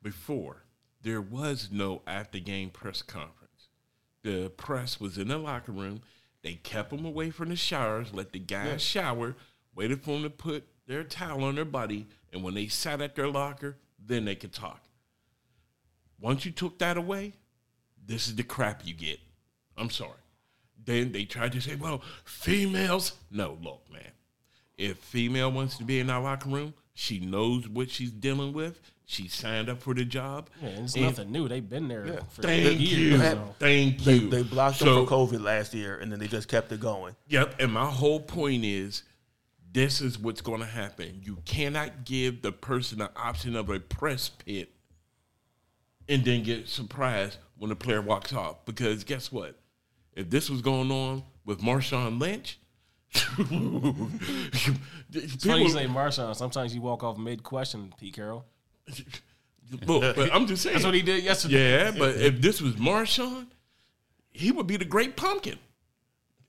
before there was no after game press conference. The press was in the locker room. They kept them away from the showers, let the guys shower, waited for them to put their towel on their body, and when they sat at their locker, then they could talk. Once you took that away, this is the crap you get. I'm sorry. Then they tried to say, well, females. No, look, man. If female wants to be in our locker room, she knows what she's dealing with. She signed up for the job. Yeah, it's And nothing new. They've been there for Thank years. you. so. Thank They, you. they blocked So- them for COVID last year, and then they just kept it going. Yep. And my whole point is this is what's going to happen. You cannot give the person the option of a press pit and then get surprised when the player walks off. Because guess what? If this was going on with Marshawn Lynch, It's funny you say Marshawn. Sometimes you walk off mid question, Pete Carroll. Look, but I'm just saying. That's what he did yesterday. Yeah, but if this was Marshawn, he would be the great pumpkin.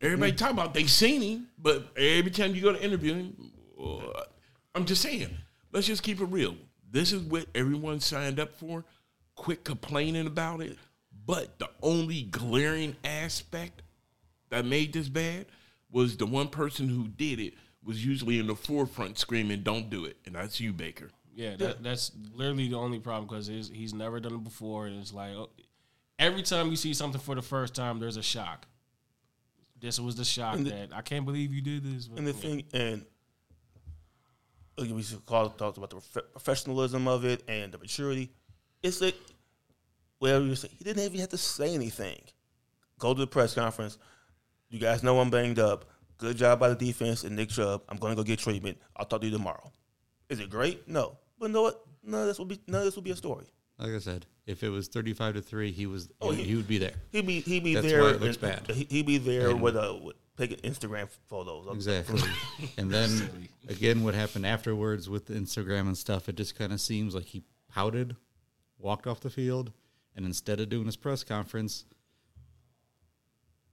Everybody talk about they seen him, but every time you go to interview him, uh, I'm just saying, let's just keep it real. This is what everyone signed up for. Quit complaining about it. But the only glaring aspect that made this bad was the one person who did it was usually in the forefront screaming, "Don't do it," and that's you, Baker. Yeah, that, that's literally the only problem because he's never done it before, and it's like oh, every time you see something for the first time, there's a shock. This was the shock the- that I can't believe you did this. And the thing, and like we should call talked about the professionalism of it and the maturity. It's like whatever you say, he didn't even have to say anything. Go to the press conference. You guys know I'm banged up. Good job by the defense and Nick Chubb. I'm going to go get treatment. I'll talk to you tomorrow. Is it great? No, but you know what? None of this will be none of this will be a story. Like I said, if it was thirty-five to three, he was Oh, he, he- he would be there. He'd be he'd be That's there. why it looks and- bad. He, he'd be there And- with a with taking Instagram photos. Exactly. and then again, what happened afterwards with the Instagram and stuff, it just kind of seems like he pouted, walked off the field, and instead of doing his press conference,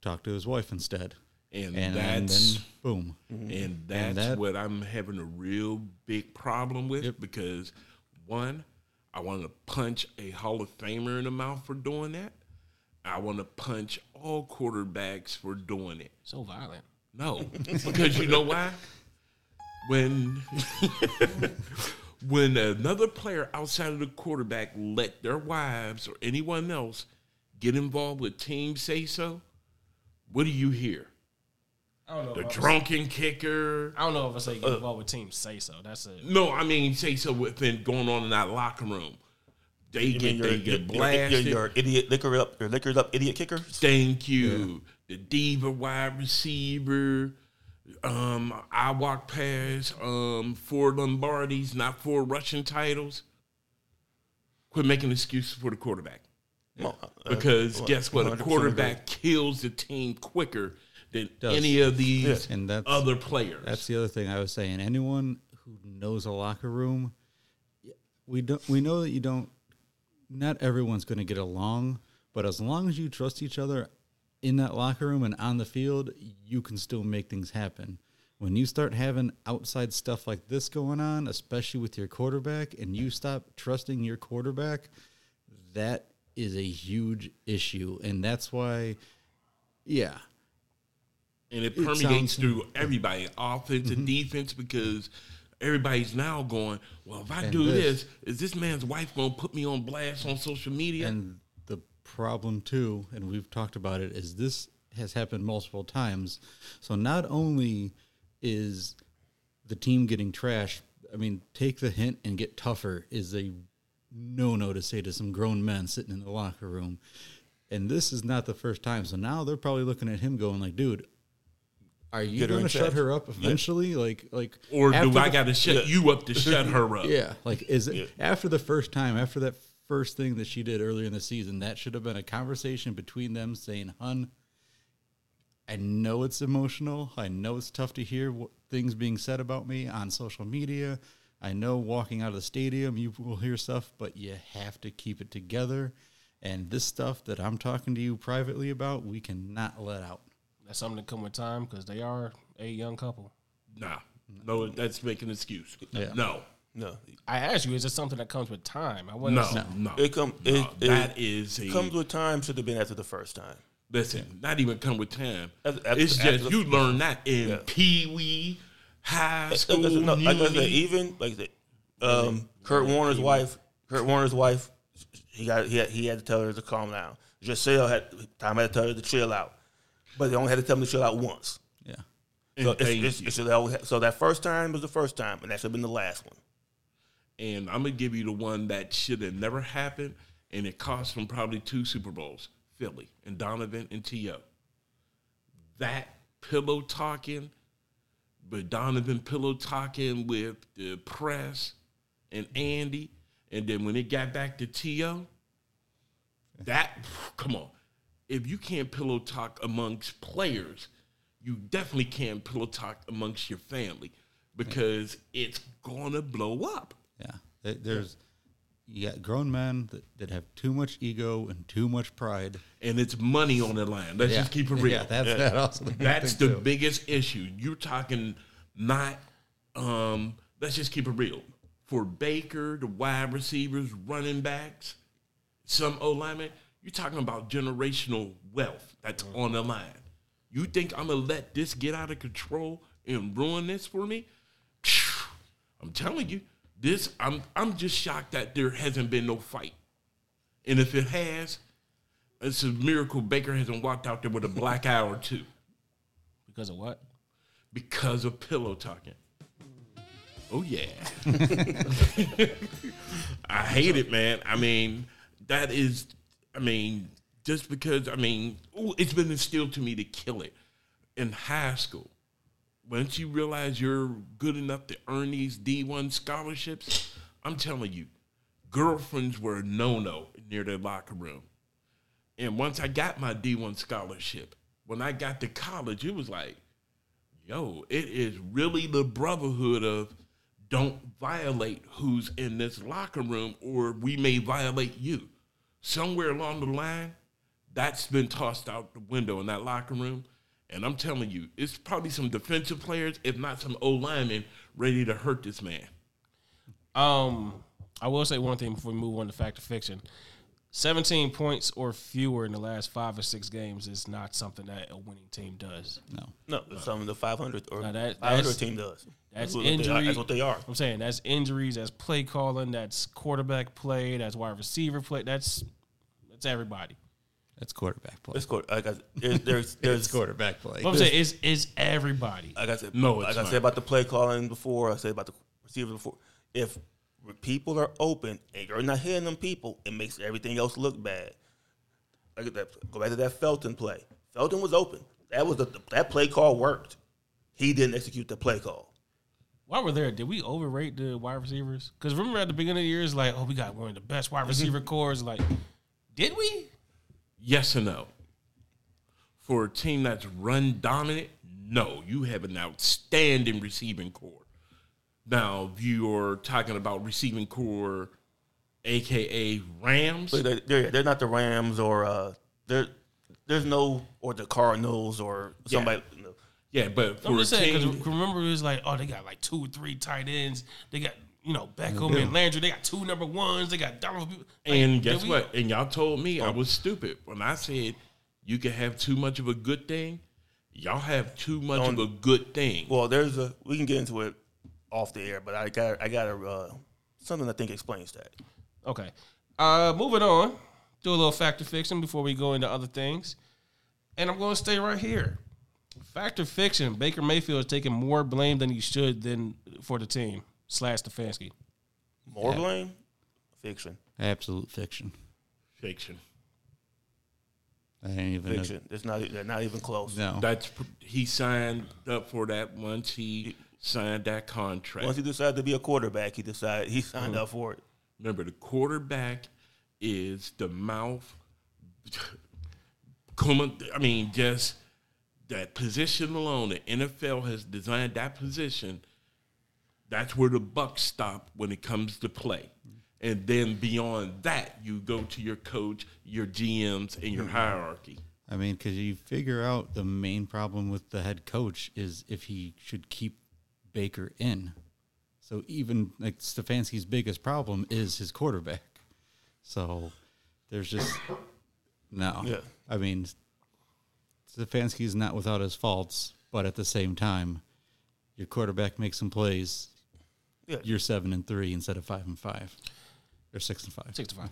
talked to his wife instead. And, And, that's then boom. Mm-hmm. And that's that- what I'm having a real big problem with Yep. because one, I want to punch a Hall of Famer in the mouth for doing that. I want to punch all quarterbacks for doing it. so violent. No, because you know why? When when another player outside of the quarterback let their wives or anyone else get involved with team say so, what do you hear? I don't know. The if I- drunken kicker, I don't know if I say get involved with teams say so. That's it. No, I mean say so within going on in that locker room. They You get they your, get your, your, blasted. your, your idiot liquor up, your liquored up idiot kicker. Thank you. The diva wide receiver. Um, I walk past um four Lombardis, not four Russian titles. Quit making excuses for the quarterback. Well, uh, Because well, guess what? A 100% quarterback kills the team quicker than Does. any of these And that's other players. That's the other thing I was saying. Anyone who knows a locker room, we don't. We know that you don't. Not everyone's going to get along, but as long as you trust each other in that locker room and on the field, you can still make things happen. When you start having outside stuff like this going on, especially with your quarterback, and you stop trusting your quarterback, that is a huge issue, and that's why, yeah, and it It permeates through everybody, offense and mm-hmm. defense, because everybody's now going, well, if I And do this- this, is this man's wife going to put me on blast on social media? And the problem too, and we've talked about it, is this has happened multiple times. So not only is the team getting trashed, I mean, take the hint and get tougher is a no no to say to some grown men sitting in the locker room. And this is not the first time. So now they're probably looking at him going like, dude, are you going to shut her up eventually? Like, like, or do I got to shut you up to shut her up? yeah, like is it after the first time, after that first thing that she did earlier in the season, that should have been a conversation between them saying, "Hun, I know it's emotional. I know it's tough to hear what, things being said about me on social media. I know walking out of the stadium, you will hear stuff, but you have to keep it together. And this stuff that I'm talking to you privately about, we cannot let out." That's something to come with time because they are a young couple. Nah, no, that's making an excuse. Yeah. No, No, I asked you, is it something that comes with time? I no, wasn't. no. it come No, it, it that is a comes with time. Should have been after the first time. listen. Not even come with time. After- after- it's after just the- you learn that in Yeah. Pee Wee, high Like, school, I said, no, like I said, uni. even like the, um, Kurt Warner's wife, Kurt Warner's wife, he got he had, he had to tell her to calm down. Gisele had time had to tell her to chill out, but they only had to tell him to chill out once. Yeah. So, And it's, thank it's, you. it should always ha- so that first time was the first time, and that should have been the last one. and I'm gonna give you the one that should have never happened, and it cost them probably two Super Bowls. Philly and Donovan and T.O. That pillow talking, but Donovan pillow talking with the press and Andy, and then when it got back to T.O., that come on, if you can't pillow talk amongst players, you definitely can't pillow talk amongst your family because it's gonna blow up. Yeah. There's you got grown men that, that have too much ego and too much pride. and it's money on the line. Let's yeah. just keep it real. Yeah, that's that also the That's the too. biggest issue. You're talking not. Um, let's just keep it real. For Baker, the wide receivers, running backs, some O linemen, you're talking about generational wealth that's mm-hmm. on the line. You think I'm gonna let this get out of control and ruin this for me? I'm telling you, this. I'm. I'm just shocked that there hasn't been no fight. And if it has, it's a miracle Baker hasn't walked out there with a black eye or two Because of what? because of pillow talking. Oh yeah. I hate it, man. I mean, that is I mean, just because I mean, ooh, it's been instilled to me to kill it. In high school, once you realize you're good enough to earn these D1 scholarships, I'm telling you, girlfriends were a no-no near their locker room. And once I got my D1 scholarship, when I got to college, it was like, yo, it is really the brotherhood of don't violate who's in this locker room or we may violate you. Somewhere along the line, that's been tossed out the window in that locker room. And I'm telling you, it's probably some defensive players, if not some O linemen, ready to hurt this man. Um, I will say one thing before we move on to fact or fiction. 17 points or fewer in the last five or six games is not something that a winning team does. No. No, it's something the 500 or No, that- 500 team does. that's what they injury- That's what they are. I'm saying that's injuries, that's play calling, that's quarterback play, that's wide receiver play. That's that's everybody. That's quarterback play. It's court. Like I, there's there's, there's It's quarterback play. What I'm saying is is everybody. like I said, No, like it's I not. said about the play calling before, I said about the receiver before. If people are open and you're not hitting them people, it makes everything else look bad. Like that, go back to that Felton play. Felton was open. That was the that play call worked. He didn't execute the play call. While we're there, did we overrate the wide receivers? Because remember at the beginning of the year, it's like, oh, we got one of the best wide receiver mm-hmm. cores. Like, did we? Yes or no? For a team that's run dominant, no, you have an outstanding receiving core. Now, if you're talking about receiving core, aka Rams, But they're, they're, they're not the Rams or uh, they're, there's no or the Cardinals or somebody. no. yeah, but for I'm a just saying team, because remember it was like, oh, they got like two, or three tight ends. They got you know Beckham and Landry. They got two number ones. They got Donald. Like, and guess we- what? And y'all told me I was stupid when I said you can have too much of a good thing. Y'all have too much of a good thing. Well, there's a we can get into it off the air, but I got I got a uh, something I think explains that. Okay. Uh, moving on. Do a little fact or fiction before we go into other things. And I'm going to stay right here. Fact or fiction, Baker Mayfield is taking more blame than he should than for the team slash Stefanski. More blame, fiction, Absolute fiction. Fiction. I ain't even. fiction. It's not they're not even close. No. That's he signed up for that once he signed that contract. Once he decided to be a quarterback, he decided he signed up for it. Remember, the quarterback is the mouth. Come, I mean, just that position alone. The NFL has designed that position. That's where the buck stop when it comes to play. And then beyond that, you go to your coach, your GMs, and your mm-hmm. hierarchy. I mean, because you figure out the main problem with the head coach is if he should keep Baker in. So even like Stefanski's biggest problem is his quarterback. So there's just no. Yeah. I mean, Stefanski's not without his faults, but at the same time, your quarterback makes some plays, Yeah. you're seven and three instead of five and five, or six and five. Six to five.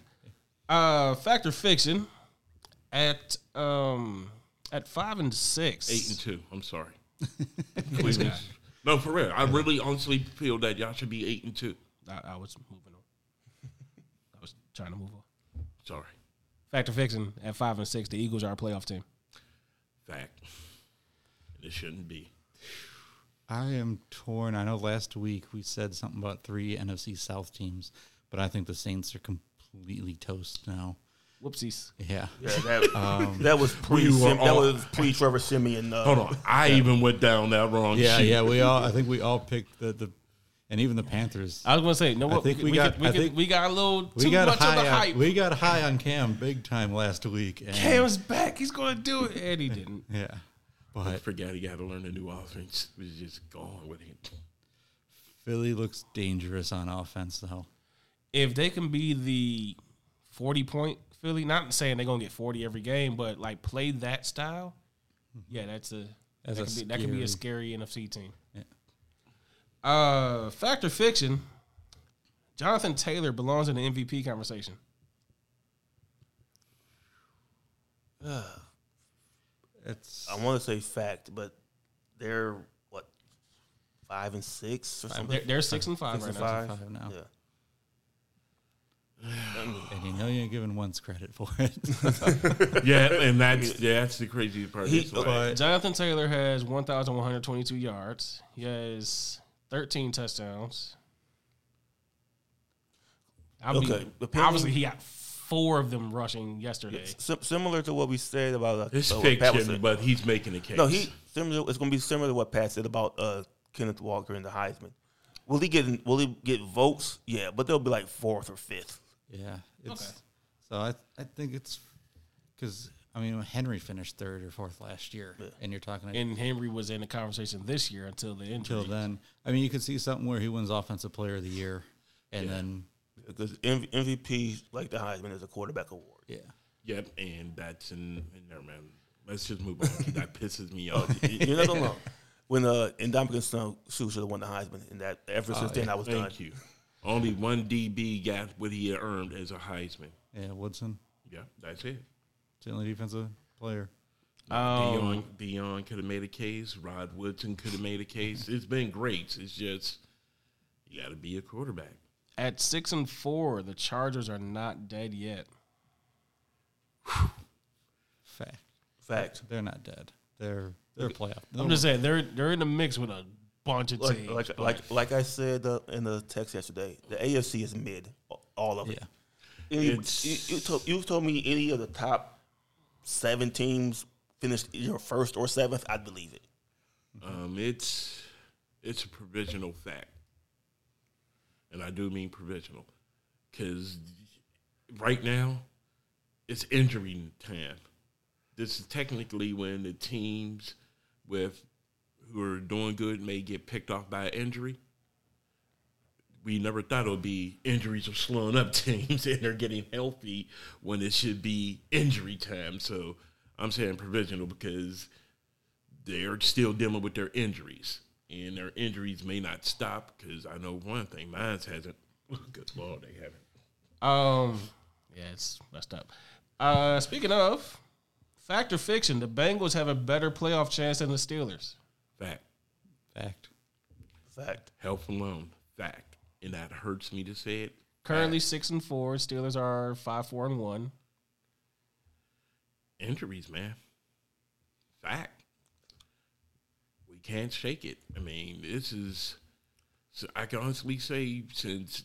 Uh, fact or fiction at um at five and six. Eight and two. I'm sorry. Please. No, for real. I really honestly feel that y'all should be eight and two. I, I was moving on. I was trying to move on. Sorry. Fact or fiction at five and six. The Eagles are a playoff team. Fact. It shouldn't be. I am torn. I know last week we said something about three NFC South teams, but I think the Saints are completely toast now. Whoopsies. Yeah. Yeah, that, that was pre we were that all- was pre Trevor Siemian. Uh, Hold on. I even went down that wrong shit. Yeah, sheet. yeah. We all. I think we all picked the the, and even the Panthers. I was gonna say, no, I what think we we, got- could- we, I could- think- we got a little We too got much of high. the On, hype. we got high on Cam big time last week. And, Cam's back. He's gonna do it, and he didn't. Yeah, I but forgot he got to learn a new offense. It was just gone with him. Philly looks dangerous on offense though. If they can be the forty point Philly, not saying they're gonna get forty every game, but like play that style, yeah, that's a That's that, a can be, that can be a scary- scary NFC team. Yeah. Uh, fact or fiction. Jonathan Taylor belongs in the MVP conversation. It's I want to say fact, but they're what five and six or something. They're, they're six and five Six right and now. five now, Yeah. and you know you're giving once credit for it. Yeah, and that's yeah, that's the crazy part. He- It's but Jonathan Taylor has 1,122 yards. He has 13 touchdowns. I mean, Okay, depending- obviously he got four of them rushing yesterday. Sim- similar to what we said about uh, it's uh, what Pat was fiction, but he's making a case. no, he similar. It's going to be similar to what Pat said about uh, Kenneth Walker and the Heisman. Will he get Will he get votes? Yeah, but they'll be like fourth or fifth. yeah, it's Okay. so I I think it's because I mean Henry finished third or fourth last year, and you're talking And Henry was in the conversation this year until the injury. until then. I mean, you could see something where he wins Offensive Player of the Year, and then Because MV- MVP, like the Heisman, is a quarterback award. yeah, Yep, and that's in, in there, man. Let's just move on. that pisses me off. You're not alone. When uh, Ndamukong Suh should have won the Heisman, and that ever since then I was done. Thank you. Only one DB got what he had earned as a Heisman. yeah, Woodson, Yeah, that's it. it's the only defensive player. Um, Deion, Deion could have made a case. Rod Woodson could have made a case. It's been great. It's just you got to be a quarterback. At six and four, the Chargers are not dead yet. Fact, Fact. they're not dead. They're they're a playoff. I'm just saying they're they're in the mix with a bunch of Like teams. like like, like I said uh, in the text yesterday, the AFC is mid, all of it. Yeah. Any- It's- you, you told, you told me any of the top seven teams finished your first or seventh, I'd believe it. Um, it's it's a provisional fact, and I do mean provisional, because right now it's injury time. This is technically when the teams with who are doing good may get picked off by injury. We never thought it would be injuries are slowing up teams and they're getting healthy when it should be injury time. So I'm saying provisional because they're still dealing with their injuries, and their injuries may not stop. Because I know one thing, mine hasn't. Good lord, they haven't. Um, yeah, it's messed up. Uh, speaking of fact or fiction, the Bengals have a better playoff chance than the Steelers. Fact, Fact. Fact. health alone, fact, and that hurts me to say it. Currently six and four. Steelers are five, four, and one. Injuries, man, fact. Can't shake it. I mean, this is. So I can honestly say since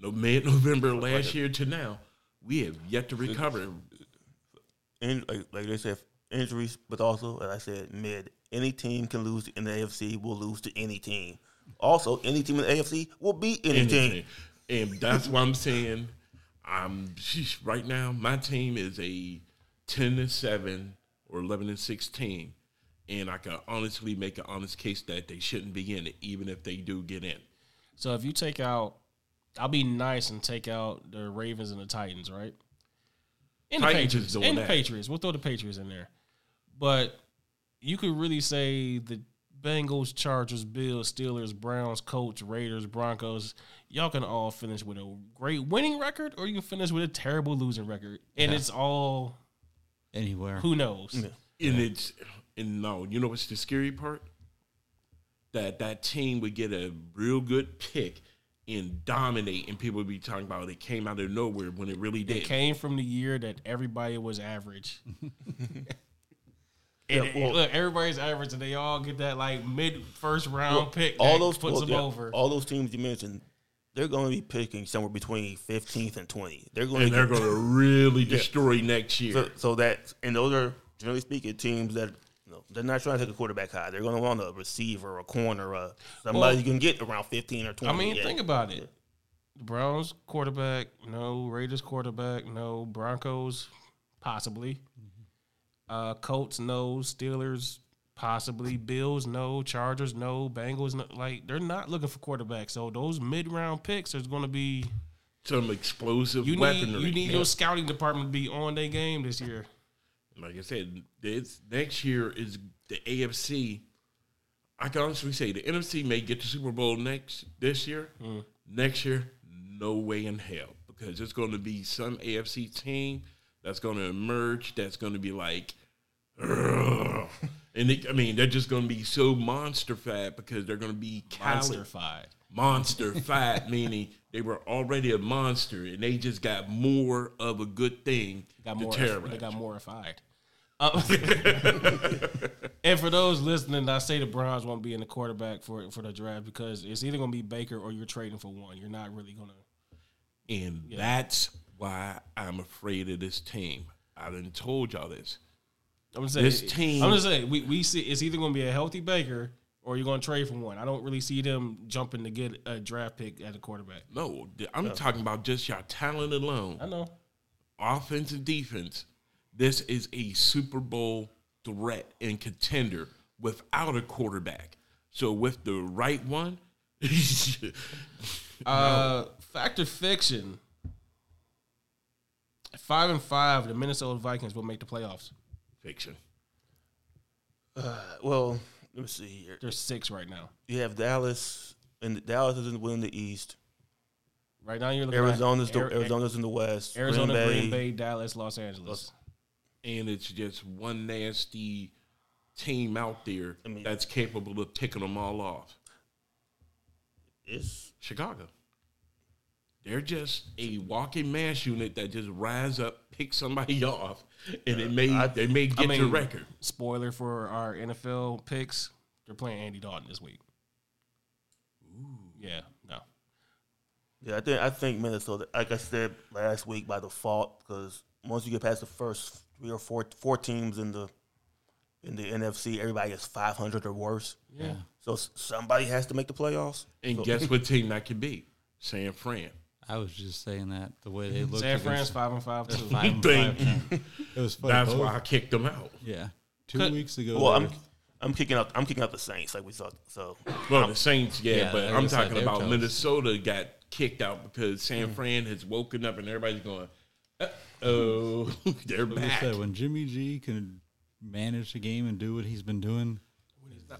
no mid November last year to now, we have yet to recover. In, like, like they said, injuries, but also, as I said, mid. Any team can lose in the AFC, will lose to any team. Also, any team in the AFC will beat any team. And that's why I'm saying I'm sheesh, right now my team is a ten to seven or eleven to sixteen. And I can honestly make an honest case that they shouldn't be in it, even if they do get in. So if you take out, I'll be nice and take out the Ravens and the Titans, right? And Titans the is Patriots. doing And the that. Patriots. We'll throw the Patriots in there. But you could really say the Bengals, Chargers, Bills, Steelers, Browns, Colts, Raiders, Broncos, y'all can all finish with a great winning record, or you can finish with a terrible losing record, and it's all Anywhere. who knows. And it's and no, you know what's the scary part? That that team would get a real good pick and dominate, and people would be talking about it came out of nowhere when it really did. It came from the year that everybody was average. and Yeah, it- well- look, everybody's average, and they all get that like mid first round pick. all those puts well, them yeah, over. All those teams you mentioned, they're going to be picking somewhere between 15th and 20. They're going and to they're going to really destroy next year. So, so that and those are generally speaking teams that you they're not trying to take a quarterback high. They're going to want a receiver, or a corner, uh, somebody Well, you can get around 15 or 20. I mean, yeah. think about it. The Browns quarterback, no. Raiders quarterback, no. Broncos, possibly. Uh, Colts, no. Steelers, possibly. Bills, no. Chargers, no. Bengals, no. Like they're not looking for quarterbacks. So those mid round picks is going to be. Some explosive You need you need your scouting department to be on their game this year. Like I said, this next year is the AFC. I can honestly say the NFC may get the Super Bowl next this year. Mm. Next year, no way in hell because it's going to be some AFC team that's going to emerge. That's going to be like, "Ugh." and they, I mean, they're just going to be so monster fat because they're going to be Monster cali- fied. monster fat, meaning they were already a monster and they just got more of a good thing Got to more. terrorize. They got mortified. Uh, and for those listening, I say the Browns won't be in the quarterback for for the draft because it's either going to be Baker or you're trading for one. You're not really going to. And that's why I'm afraid of this team. I done told y'all this. I'm gonna say This team- I'm gonna say we, we see it's either going to be a healthy Baker or you're going to trade for one. I don't really see them jumping to get a draft pick at a quarterback. No, I'm talking about just your talent alone, I know. offense and defense. This is a Super Bowl threat and contender without a quarterback. So with the right one, Uh, fact or fiction? Five and five, the Minnesota Vikings will make the playoffs. fiction. Uh, well, let me see here. They're six right now. You have Dallas, and Dallas is in the the East. Right now, you're looking Arizona's at the, Ari- Arizona's in the West. Arizona, Green Green Bay. Bay, Dallas, Los Angeles. And it's just one nasty team out there I mean- that's capable of picking them all off. It's Chicago. They're just a walking mass unit that just rise up, pick somebody off, and it may I- they may get I your record. spoiler for our NFL picks: they're playing Andy Dalton this week. Yeah, no. Yeah, I think I think Minnesota, like I said last week, by default, because once you get past the first three or four four teams in the in the NFC, everybody is five hundred or worse. Yeah. So somebody has to make the playoffs. And guess what team that could be? San Fran. I was just saying that the way they looked. San Fran's against- five and five too. five and Thank five now. It was funny. That's both- why I kicked them out. Yeah, two weeks ago. Well, I'm I'm kicking out I'm kicking out the Saints like we saw. So Well, the Saints, yeah, Yeah, but I'm talking about toast. Minnesota got kicked out because San mm. Fran has woken up and everybody's going, oh, they're like I back. said, when Jimmy G can manage the game and do what he's been doing,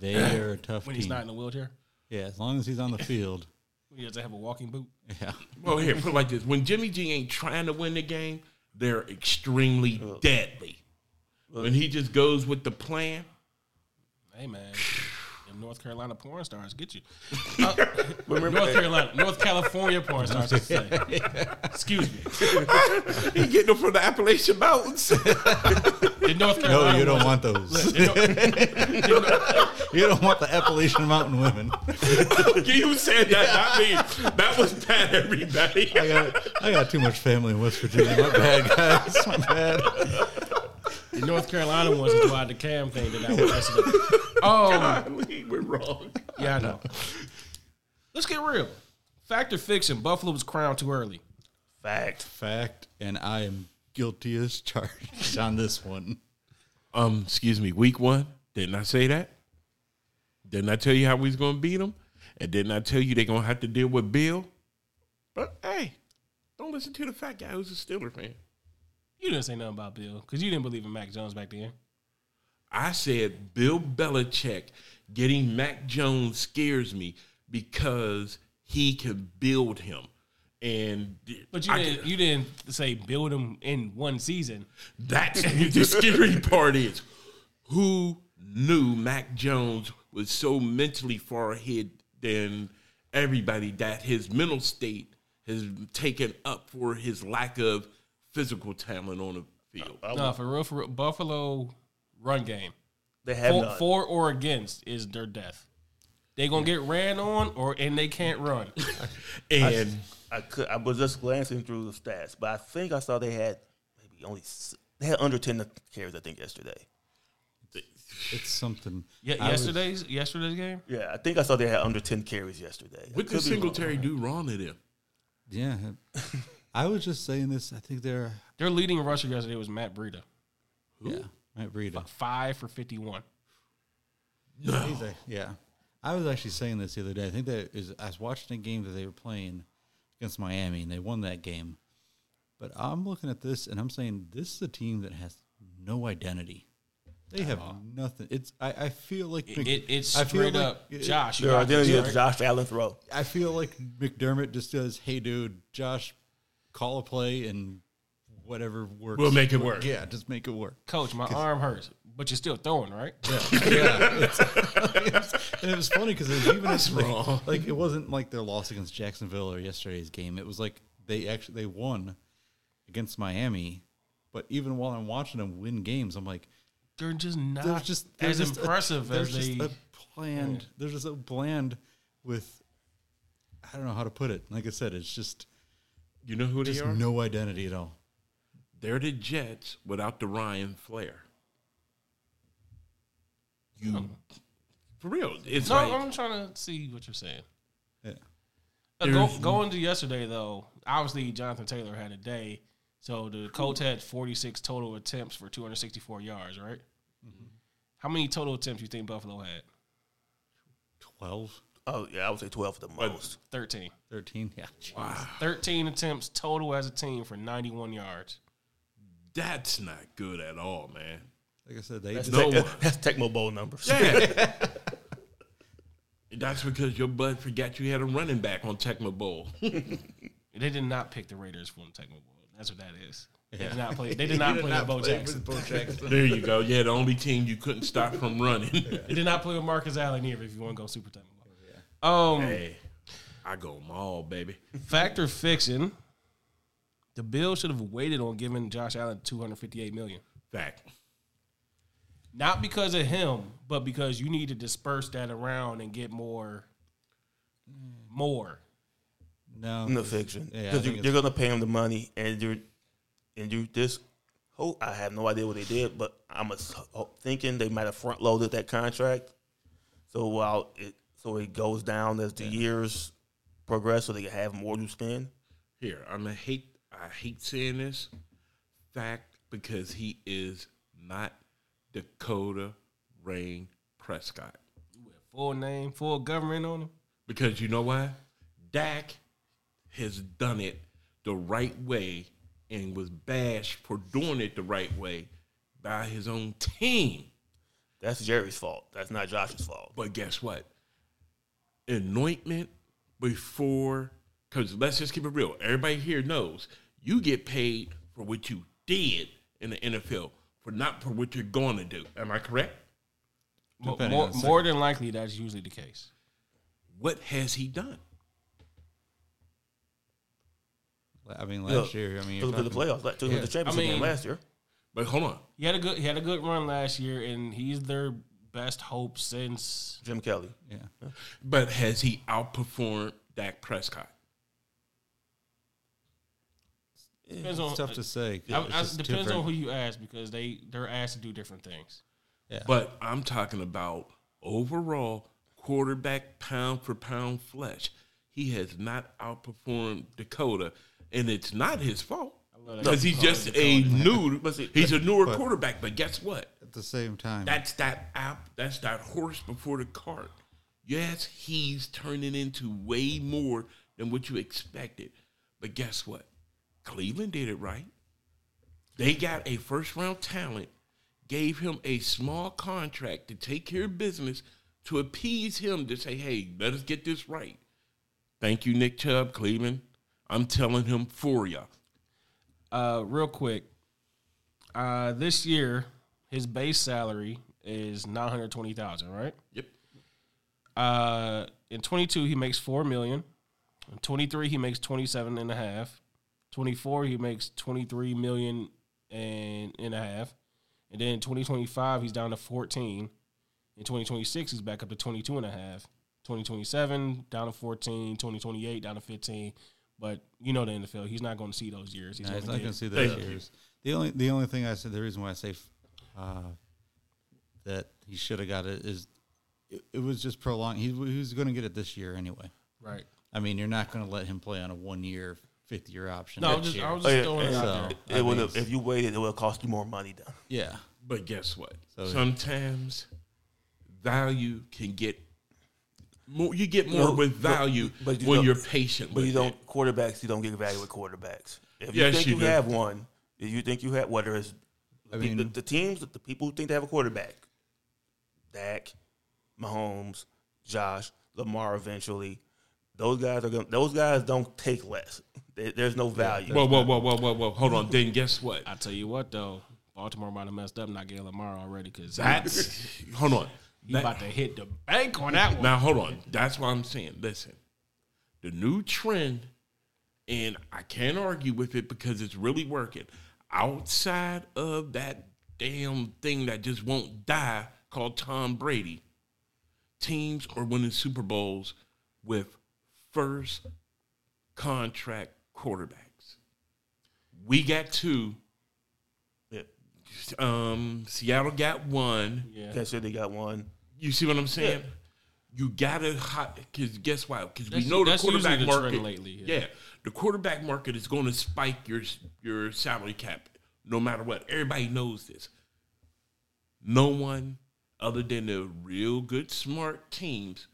they are a tough when team. he's not in a wheelchair, yeah, as long as he's on the field. he has to have a walking boot. Yeah, Well, here, put it like this: when Jimmy G ain't trying to win the game, they're extremely deadly. When he just goes with the plan, Hey man, them North Carolina porn stars get you. Uh, North Carolina, North California porn stars. I should say. Excuse me. he getting them from the Appalachian Mountains. The North Carolina. no, you don't ones- want those. the North- you don't want the Appalachian Mountain women. you said that, not me. That was bad, everybody. I got, I got too much family in West Virginia. My bad, guys. My bad. The North Carolina ones is why the cam thing that I was messing up. Oh, Golly, We're wrong. yeah, I know. Let's get real. Fact or fiction? Buffalo was crowned too early. fact. Fact, and I am guilty as charged on this one. Um, excuse me. Week one, didn't I say that? Didn't I tell you how we was gonna beat them? And didn't I tell you they're gonna have to deal with Bill? But hey, don't listen to the fat guy who's a Steeler fan. You didn't say nothing about Bill because you didn't believe in Mac Jones back then. I said Bill Belichick Getting Mac Jones scares me because he can build him. And But you I- didn't you didn't say build him in one season. That's the scary part is who knew Mac Jones was so mentally far ahead than everybody that his mental state has taken up for his lack of physical talent on the field. No, for real, for real, Buffalo run game. They have For, none. for or against is their death. They gonna get ran on, or and they can't run. And I could. I was just glancing through the stats, but I think I saw they had maybe only they had under ten carries. I think yesterday. It's something. Ye- I was- yesterday's yesterday's game. Yeah, I think I saw they had under ten carries yesterday. What did be wrong. Singletary do wrong to them? Yeah. I was just saying this. I think they're. Their leading rusher yesterday was Matt Breida, Yeah. Matt Breida. five for fifty one. He's a- yeah. I was actually saying this the other day. I think that is I was watching a game that they were playing against Miami and they won that game. But I'm looking at this and I'm saying this is a team that has no identity. They have nothing. It's I, I feel like It, Mc- it, it's I feel straight like- up, it- Josh. You Their got this, identity is right? Josh Allen throw. I feel like McDermott just says, hey dude, Josh, call a play and whatever works. We'll make it work. Yeah, just make it work. Coach, my arm hurts, but you're still throwing, right? yeah, it's, and it was funny because it was even as like, like it wasn't like their loss against Jacksonville or yesterday's game. It was like they actually they won against Miami, but even while I'm watching them win games, I'm like, They're just not there's just there's as just impressive there's as just they. a bland. There's just a bland with. I don't know how to put it. Like I said, it's just You know who they just are? no identity at all. They're the Jets without the Ryan Flair. You, for real, it's no, like I'm trying to see what you're saying. Yeah. Uh, go, There's- going to yesterday though, obviously Jonathan Taylor had a day, so the Colts had 46 total attempts for 264 yards, right? Mm-hmm. How many total attempts do you think Buffalo had? 12, Oh yeah, I would say twelve for the most. 13. 13. Yeah. wow, 13 attempts total as a team for 91 yards. that's not good at all, man. Like I said, they That's, just, No tech, one. that's Tecmo Bowl numbers. Yeah. That's because your bud forgot you had a running back on Tecmo Bowl. They did not pick the Raiders for the Tecmo Bowl. That's what that is. They Yeah. did not play. They did not play with Bo Jackson. there you go. Yeah, the only team you couldn't stop from running. They did not play with Marcus Allen either. If you want to go super Tecmo Bowl. Um, hey, I go them all, baby. Fact or fiction? The Bills should have waited on giving Josh Allen 258 million. Fact. Not because of him, but because you need to disperse that around and get more more. no, No fiction. Yeah, Because think you, it's- they're gonna pay him the money, and you're and you this. Oh, I have no idea what they did, but I'm ass- thinking they might have front loaded that contract. So while it so it goes down as the years progress, so they can have more to spend. Here, I'm gonna hate. I hate saying this. Fact, because he is not Dakota Rayne Prescott. Full name, full government on him. Because you know why? Dak has done it the right way and was bashed for doing it the right way by his own team. That's Jerry's fault. That's not Josh's fault. But guess what? Anointment before, because let's just keep it real. Everybody here knows you get paid for what you did in the NFL, for not for what you're going to do. Am I correct? Mo- Depending More, more than likely, that's usually the case. What has he done? I mean, Look, last year, I mean, Took you're to the playoffs. Like, took them Yeah. to the championship I mean- game last year. But hold on. He had a good he had a good run last year, and he's their best hope since Jim Kelly. yeah. But has he outperformed Dak Prescott? depends on It's tough to say. I, I, depends different. on who you ask because they they're asked to do different things. Yeah. But I'm talking about overall quarterback pound for pound flesh. He has not outperformed Dakota, and it's not his fault love that because he's just a Dakota. new. He's a newer but- quarterback, but guess what? At the same time, That's that app. That's that horse before the cart. Yes, he's turning into way more than what you expected, but guess what? Cleveland did it right. They got a first round talent, gave him a small contract to take care of business to appease him to say, "Hey, let us get this right." Thank you, Nick Chubb, Cleveland. I'm telling him for ya. Uh, real quick, uh, this year his base salary is nine hundred twenty thousand, right? Yep. Uh, in twenty two he makes four million. In twenty three he makes twenty seven and a half. Twenty four he makes twenty three million and and a half. And then in twenty twenty five he's down to fourteen. In twenty twenty six he's back up to twenty two and a half. 2027 down to 14, 2028 down to 15. But you know the NFL, he's not going to see those years. He's No, going he's to not going to see those Thank you. years. The only the only thing I said the reason why I say uh, that he should have got it is it, it was just prolonged. He, he was going to get it this year anyway. right. I mean, you're not going to let him play on a one year, fifth year option. No, I was just, year. I was Oh, yeah, throwing it out so- there. I It would have, if you waited, it would have cost you more money. Though. yeah. But guess what? So- Sometimes value can get more. You get more No, with value but you when you're patient. But with you don't it. quarterbacks. You don't get value with quarterbacks. If you think you you, have one, if you think you have whether it's I the, mean- the, the teams, the people who think they have a quarterback, Dak, Mahomes, Josh, Lamar, eventually, those guys are going. Those guys don't take less. There- there's no value. Whoa, whoa, whoa, whoa, whoa, whoa! Hold on. Then guess what? I tell you what, though, Baltimore might have messed up not getting Lamar already because That's hold on. He That- about to hit the bank on that one. Now hold on. That's what I'm saying. Listen, the new trend, and I can't argue with it because it's really working. Outside of that damn thing that just won't die called Tom Brady, teams are winning Super Bowls with first contract quarterbacks. We got two. Yeah. Um, Seattle got one. yeah. Kansas They got one. You see what I'm saying? You gotta hot because guess what? Because we know the that's quarterback the trend market. lately, yeah. yeah, the quarterback market is going to spike your your salary cap no matter what. Everybody knows this. No one other than the real good smart teams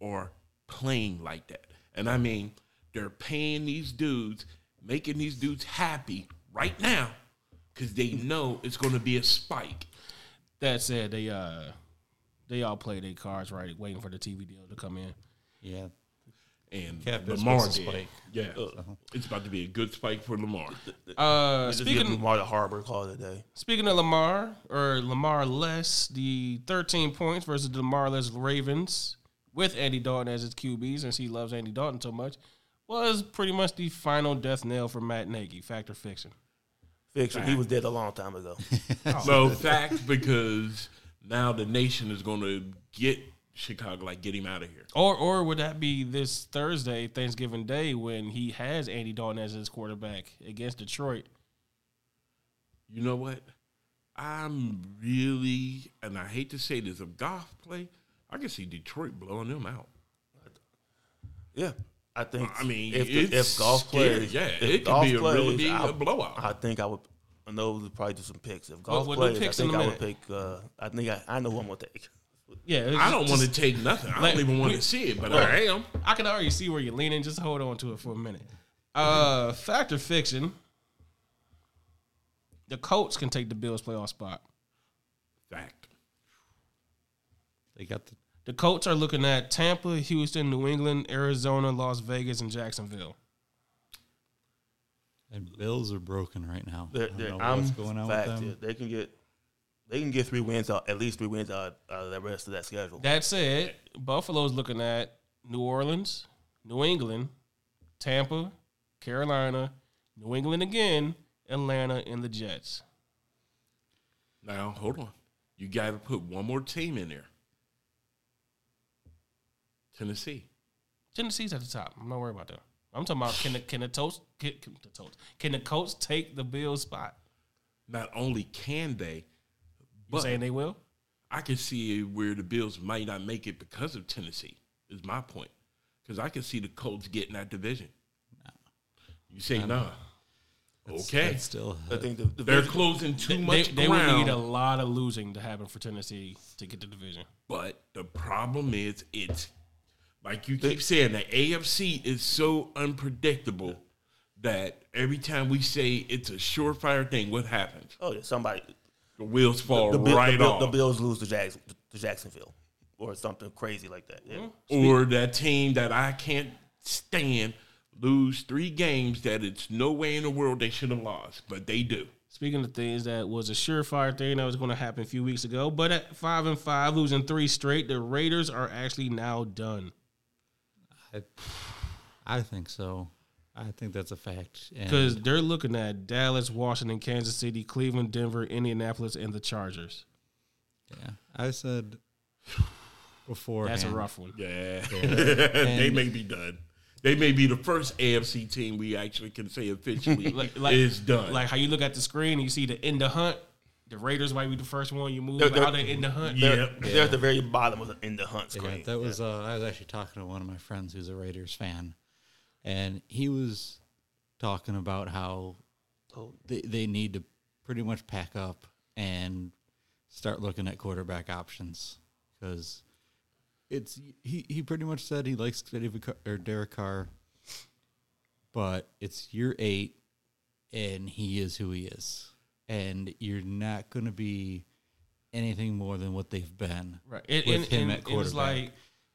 are playing like that, and I mean they're paying these dudes, making these dudes happy right now because they know it's going to be a spike. That said, they uh they all play their cards right, waiting for the TV deal to come in. Yeah. and Cap is Lamar did. spike. Yeah, it's about to be a good spike for Lamar. Uh, Just give speaking Lamar the Harbor call it a day. speaking of Lamar or Lamar less, the 13 points versus the Lamar less Ravens with Andy Dalton as his QB, since he loves Andy Dalton so much, was pretty much the final death nail for Matt Nagy. Fact or fiction. Fiction. He was dead a long time ago. No fact because now the nation is going to get Chicago, like get him out of here. Or or would that be this Thursday, Thanksgiving Day, when he has Andy Dalton as his quarterback against Detroit? You know what? I'm really, and I hate to say this, if Goff play, I can see Detroit blowing them out. Yeah. I think. I mean, if, the, if Goff scary. plays, Yeah, if it could Goff be a really big, I- blowout. I think I would. I know we'll probably do some picks. If Goff we'll do plays, picks I think I would pick. Uh, I think I, I know who I'm gonna take. Yeah, I don't want to take nothing. I Like, don't even want to see it, but I am. I can already see where you're leaning. Just hold on to it for a minute. Uh, fact or fiction? The Colts can take the Bills playoff spot. Fact. They got the The Colts are looking at Tampa, Houston, New England, Arizona, Las Vegas, and Jacksonville. and Bills are broken right now. I They're, don't they're, know I'm what's going on fact, with them. They can get. They can get three wins out, at least three wins out, out of the rest of that schedule. That said, Buffalo's looking at New Orleans, New England, Tampa, Carolina, New England again, Atlanta, and the Jets. Now, hold on. You got to put one more team in there. Tennessee. Tennessee's at the top. I'm not worried about that. I'm talking about can the can the toast can, can the toast can the Colts take the Bills spot? Not only can they, You but saying they will? I can see where the Bills might not make it because of Tennessee. Is my point because I can see the Colts getting that division. You say nah. Okay, That's still I think the, the they're division- closing too They, much they would need a lot of losing to happen for Tennessee to get the division. But the problem is, it's like you keep saying, the AFC is so unpredictable that every time we say it's a surefire thing, what happens? Oh yeah, somebody. The wheels fall The, Bill- right the, Bill- off. the Bills lose to, Jacks, to Jacksonville. or something crazy like that. Yeah. Mm-hmm. or that team that I can't stand lose three games that it's no way in the world they should have lost, but they do. Speaking of things that was a surefire thing that was going to happen a few weeks ago, but at five and five, losing three straight, the Raiders are actually now done. I, I think so. I think that's a fact. Because they're looking at Dallas, Washington, Kansas City, Cleveland, Denver, Indianapolis, and the Chargers. yeah, I said before That's a rough one. Yeah, they may be done. They may be the first AFC team we actually can say officially Like- like- is done. Like how you look at the screen and you see the in the hunt. The Raiders might be the first one you move They're- they're- out of in the hunt. Yeah. They're, they're at the very bottom of the, in the hunt Yeah, screen. that was. Uh, I was actually talking to one of my friends who's a Raiders fan, and he was talking about how they they need to pretty much pack up and start looking at quarterback options because it's he he pretty much said he likes David Carr, or Derek Carr, but it's year eight, and he is who he is, and you're not going to be anything more than what they've been Right. With and, him and at it was quarterback.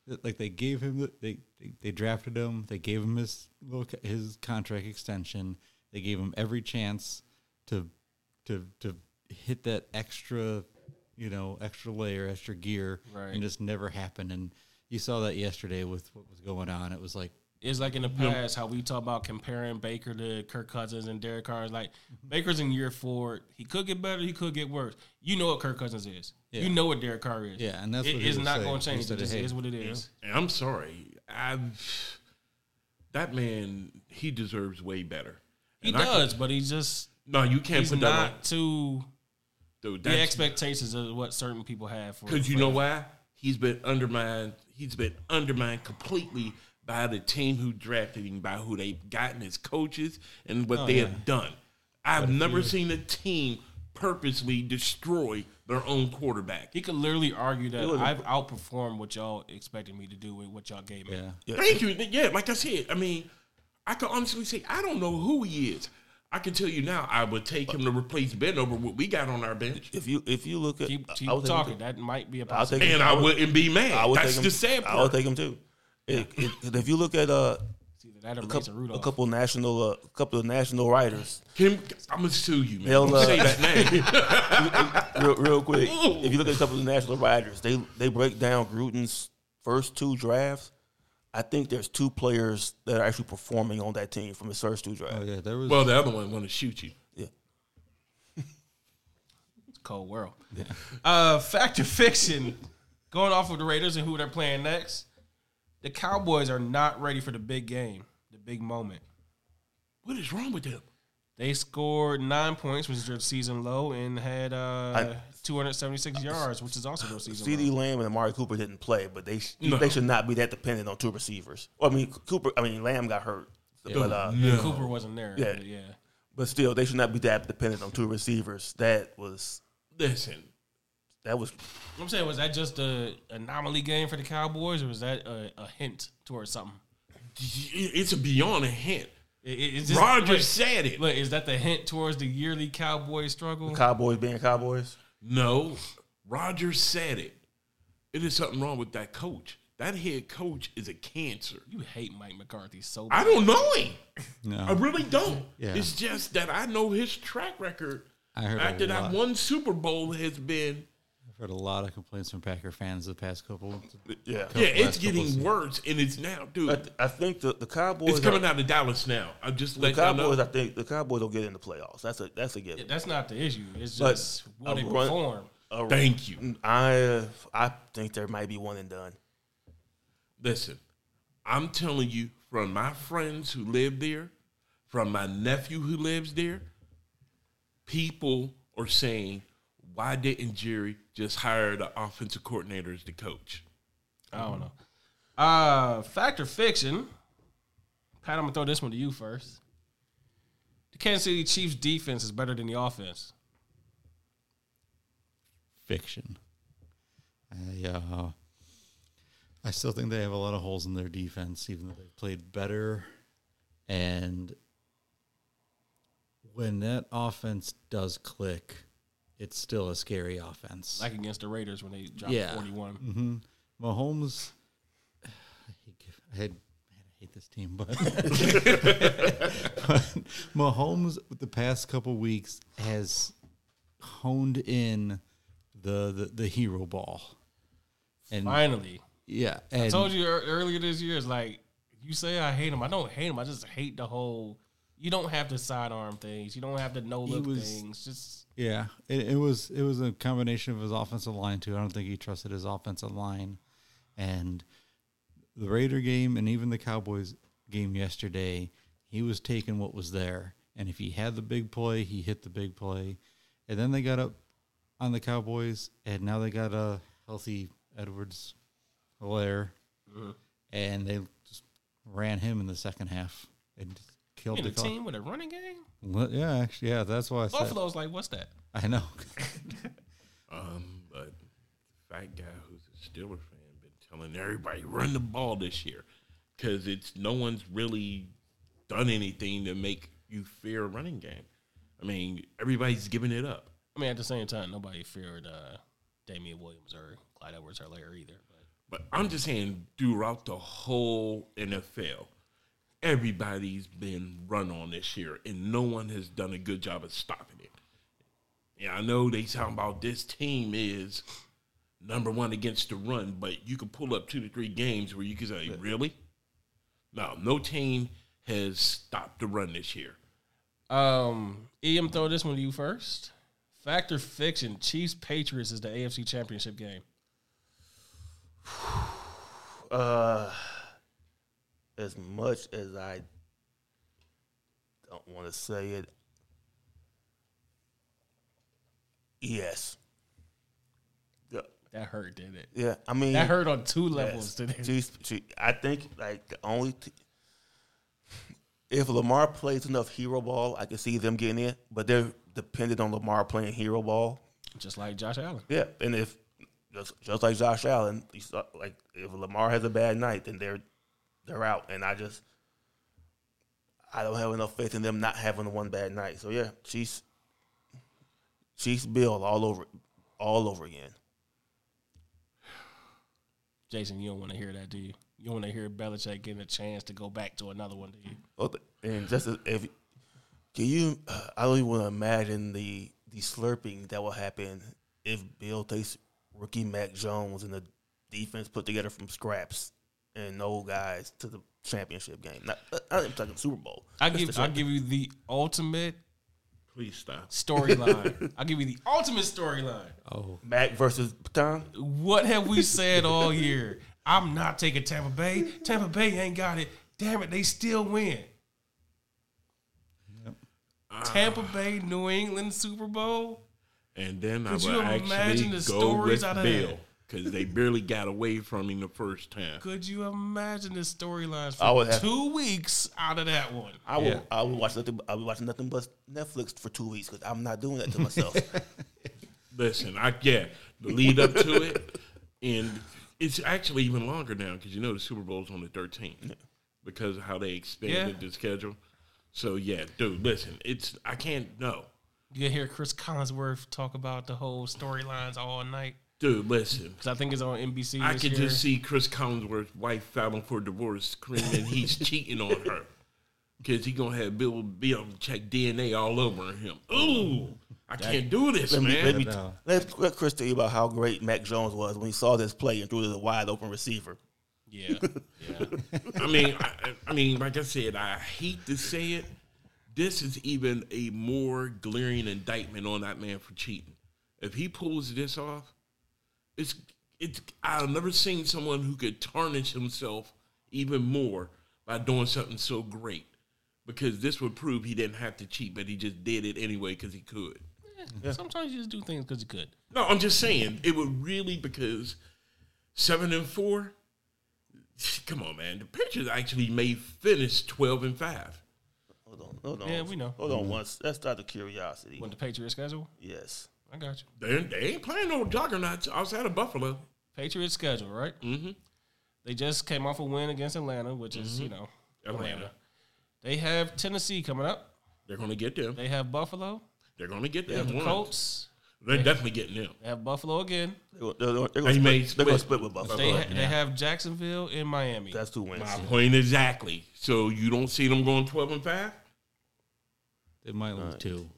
like like they gave him the, they, they they drafted him they gave him his little his contract extension they gave him every chance to to to hit that extra you know extra layer extra gear Right. and just never happened and you saw that yesterday with what was going on it was like it's like in the past how we talk about comparing Baker to Kirk Cousins and Derek Carr. It's like Baker's in year four. He could get better. He could get worse. You know what Kirk Cousins is. Yeah. You know what Derek Carr is. Yeah, and that's it what he not going to change. said, It just is what it is. And I'm sorry. I've that man he deserves way better. He And I can- does, but he's just no, you can't he's put that on. not to Dude, the expectations of what certain people have for. Because you know why? He's been undermined. He's been undermined completely by the team who drafted him, by who they've gotten as coaches, and what Oh, they yeah. have done. I've never seen a team purposely destroy their own quarterback. He could literally argue that was a- I've outperformed what y'all expected me to do with what y'all gave me. yeah Yeah. Thank you. Yeah, like I said, I mean, I can honestly say I don't know who he is. I can tell you now, I would take him to replace Ben over what we got on our bench, If you if you look at Keep, keep I would take him talking. too. That might be a I'll possibility. take and I wouldn't be mad. I would That's take him. the sad I would take him too. It, it, if you look at uh, that a, Mason couple, a couple national uh, a couple of national writers, Kim, I'm gonna sue you, man. They'll, Don't say uh, that name. real, real quick. if you look at a couple of national writers, they they break down Gruden's first two drafts. I think there's two players that are actually performing on that team from his first two drafts. oh yeah there was well, the other one want to shoot you. Yeah. It's cold world. Uh, fact or fiction? Going off of the Raiders and who they're playing next, the Cowboys are not ready for the big game, the big moment. What is wrong with them? They scored nine points, which is their season low, and had uh, I- 276 yards, which is also their season low. CD low. Lamb and Amari Cooper didn't play, but they sh- No. they should not be that dependent on two receivers. Well, I mean Cooper, I mean Lamb got hurt, but uh, No. Cooper wasn't there. Yeah. but yeah. but still they should not be that dependent on two receivers. That was Listen, that was I'm saying, was that just a anomaly game for the Cowboys, or was that a, a hint towards something? it's a beyond a hint. It- it- it's just- Roger wait, said it. Look, is that the hint towards the yearly Cowboy struggle? Cowboys being Cowboys. No, Roger said it. It is something wrong with that coach. That head coach is a cancer. You hate Mike McCarthy so I don't know him. no I really don't. Yeah. It's just that I know his track record I heard after that one Super Bowl has been. I've heard a lot of complaints from Packer fans the past couple Yeah, Yeah, it's getting seasons. worse, and it's now, dude. I, th- I think the the Cowboys. it's coming are, out of Dallas now. I'm just The Cowboys, know. I think the Cowboys don't get in the playoffs. That's a that's a given. That's not the issue. It's But just will a they run- perform? Uh, Thank you. I I think there might be one and done. Listen, I'm telling you from my friends who live there, from my nephew who lives there, people are saying, why didn't Jerry just hire the offensive coordinator as the coach? I don't know. Uh, fact or fiction? Pat, I'm gonna throw this one to you first. The Kansas City Chiefs defense is better than the offense. fiction. I uh, I still think they have a lot of holes in their defense, even though they've played better. And when that offense does click, it's still a scary offense. Like against the Raiders when they dropped Yeah. 41. hmm Mahomes. I hate, I had, man, I hate this team, but, but Mahomes with the past couple weeks has honed in the the, the hero ball, and Finally, yeah, I told you earlier this year. It's like you say I hate him. I don't hate him. I just hate the whole. You don't have to sidearm things. You don't have to no look things. Just Yeah, it, it was it was a combination of his offensive line too. I don't think he trusted his offensive line, and the Raider game and even the Cowboys game yesterday, he was taking what was there, and if he had the big play, he hit the big play, and then they got up on the Cowboys, and now they got a healthy Edwards, Hilaire, mm-hmm. and they just ran him in the second half and just killed in the a team with a running game. Well, Yeah, actually, yeah, that's why I said Buffalo's like, what's that? I know. Um, but fat guy who's a Steeler fan been telling everybody run the ball this year because it's no one's really done anything to make you fear a running game. I mean, everybody's giving it up. I mean, at the same time, nobody feared uh, Damien Williams or Clyde Edwards Hilaire either. But But I'm just saying, throughout the whole NFL, everybody's been run on this year, and no one has done a good job of stopping it. Yeah, I know they talking about this team is number one against the run, but you can pull up two to three games where you can say, really? No, no team has stopped the run this year. um, Em, throw this one to you first. Fact or fiction: Chiefs Patriots is the AFC Championship game. Uh, as much as I don't want to say it, yes. That hurt, didn't it? yeah. I mean, That hurt on two yes. levels. Didn't it? Chiefs- Chief- I think like the only t- if Lamar plays enough hero ball, I can see them getting in. But they're dependent on Lamar playing hero ball. Just like Josh Allen. Yeah, and if just, just like Josh Allen, you saw, like if Lamar has a bad night, then they're they're out. And I just I don't have enough faith in them not having one bad night. So yeah, Chiefs Chiefs Bill all over all over again. Jason, you don't want to hear that, do you? You want to hear Belichick getting a chance to go back to another one, do you? And just if can you, uh, I don't even want to imagine the the slurping that will happen if Bill takes rookie Mac Jones and the defense put together from scraps and no guys to the championship game. Not, uh, I'm even talking Super Bowl. I Just give I give you the ultimate Please stop. storyline. I'll give you the ultimate storyline. Oh, Mac versus Patton. What have we said all year? I'm not taking Tampa Bay. Tampa Bay ain't got it. Damn it, they still win. Tampa Bay, New England Super Bowl. And then Could I you would imagine actually the go stories with out of Bill that? Because they barely got away from him the first time. Could you imagine the storylines I for would have- two weeks out of that one? I will. Yeah. I will watch nothing. I will watch nothing but Netflix for two weeks because I'm not doing that to myself. Listen, I yeah, the lead up to it, and it's actually even longer now because you know the Super Bowl's on the 13th because of how they expanded Yeah. the schedule. So yeah, dude, listen, it's I can't no, You hear Chris Collinsworth talk about the whole storylines all night. Dude, listen. Because I think it's on NBC. I this could year. just see Chris Collinsworth's wife filing for divorce, screaming he's cheating on her because he gonna have Bill be able to check DNA all over him. Ooh, I can't do this, let me, man. let, me No. let, let Chris tell you about how great Mac Jones was when he saw this play and threw to the wide open receiver. Yeah, yeah. I mean, I, I- I mean, like I said, I hate to say it. This is even a more glaring indictment on that man for cheating. If he pulls this off, it's it's. I've never seen someone who could tarnish himself even more by doing something so great. Because this would prove he didn't have to cheat, but he just did it anyway because he could. Sometimes you just do things because you could. No, I'm just saying it would really because seven and four. Come on, man. The Patriots actually may finish twelve and five. Hold on, hold on. Yeah, we know. Hold on once. That's out of curiosity. When the Patriots schedule, Yes. I got you. They, they ain't playing no juggernauts outside of Buffalo. Patriots schedule, right? Mm-hmm. They just came off a win against Atlanta, which is you know Atlanta. Atlanta. They have Tennessee coming up. They're going to get them. They have Buffalo. They're going to get They have them. the. Colts. They're definitely getting them. They have Buffalo again. They're, they're, they're, gonna split, they're gonna split. split with Buffalo. They ha- they have Jacksonville and Miami. That's two wins. My point exactly. So you don't see them going twelve and five? They might lose two.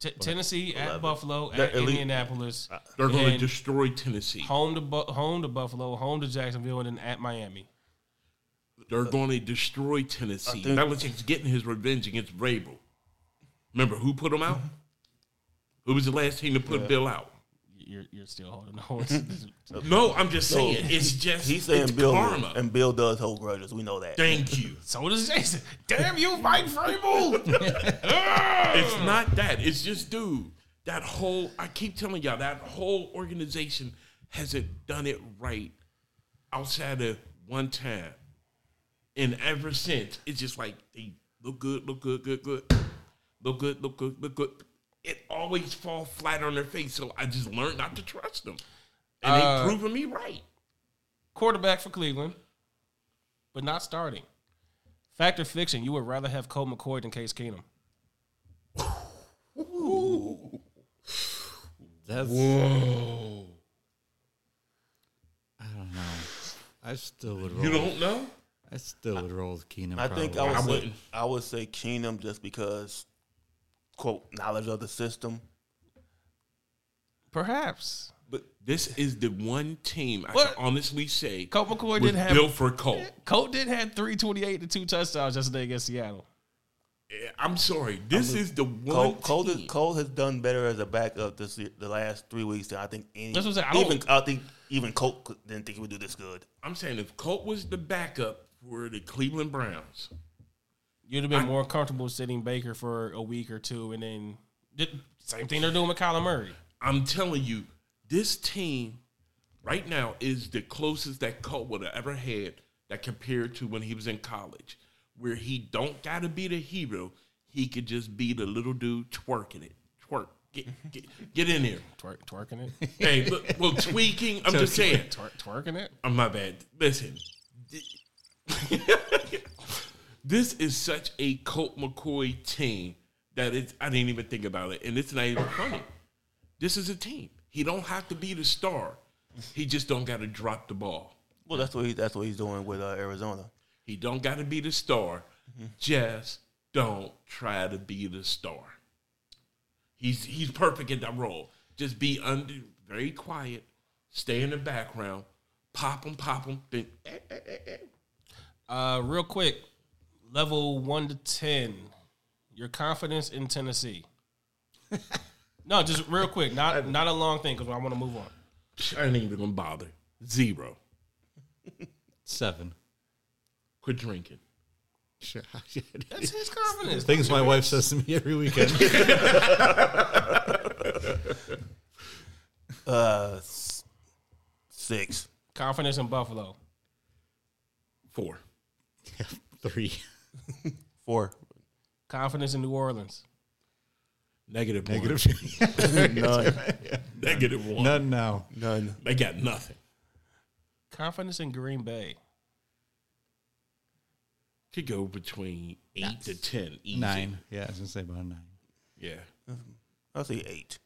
T- Tennessee at 11. Buffalo They're at elite. Indianapolis. Uh, they're going to And- destroy Tennessee. Home to Bu- home to Buffalo, home to Jacksonville, and then at Miami. They're going to destroy Tennessee. I think- Belichick's getting his revenge against Vrabel. Remember who put him out? Mm-hmm. Who was the last team to put Bill out? You're you're still holding on. No, I'm just saying. it's just He's saying it's Bill karma. and Bill does hold grudges. We know that. Thank you. so does Jason. Damn you, Mike Vrabel. Ah! It's not that. It's just, dude, that whole, I keep telling y'all, that whole organization hasn't done it right outside of one time. And ever since, it's just like they look good, look good, good, good. Look good, look good, look good. It always fall flat on their face. So I just learned not to trust them. And Uh, they proven me right. Quarterback for Cleveland, but not starting. Fact or fiction? You would rather have Colt McCoy than Case Keenum. That's Whoa. I don't know. I still would roll. You don't know? I still would roll with Keenum. I think I would I say wouldn't. I would say Keenum just because quote knowledge of the system. Perhaps. But this is the one team I What? can honestly say Colt McCoy was did have built for Colt. Colt did have three twenty eight to two touchdowns yesterday against Seattle. Eh, I'm sorry. This is the one Colt, Colt, team. is- Colt has done better as a backup this year- the last three weeks than I think any. That's what I'm saying. I don't- even I think even Colt didn't think he would do this good. I'm saying if Colt was the backup for the Cleveland Browns, You'd have been more comfortable sitting Baker for a week or two, and then did, same thing they're doing with Kyler Murray. I'm telling you, this team right now is the closest that Colt would have ever had that compared to when he was in college, where he don't gotta be the hero. He could just be the little dude twerking it. Twerk. Get, get, get in there. Twerk, twerking it, Hey, look, well, tweaking. I'm just saying. Twer- twerking it. I'm my bad. Listen. this is such a Colt McCoy team that it's I didn't even think about it. And it's not even funny. This is a team. He don't have to be the star. He just don't gotta drop the ball. Well, that's what he, that's what he's doing with uh, Arizona. He don't gotta be the star. Just don't try to be the star. He's he's perfect in that role. Just be under very quiet, stay in the background, pop him, pop him, then eh, eh, eh, eh. Uh, real quick, level one to ten, your confidence in Tennessee. no, just real quick, not not a long thing because I want to move on. I ain't even gonna bother. Zero. seven. Quit drinking. That's his confidence. Things my wife says to me every weekend. Uh, s- six. Confidence in Buffalo. Four. Three. Four. Confidence in New Orleans. Negative one. Negative. None. Negative one. None now. None. They got nothing. Confidence in Green Bay. Could go between eight to ten. Easy. Nine. Yeah, I was gonna say about a nine. Yeah. I'll say eight.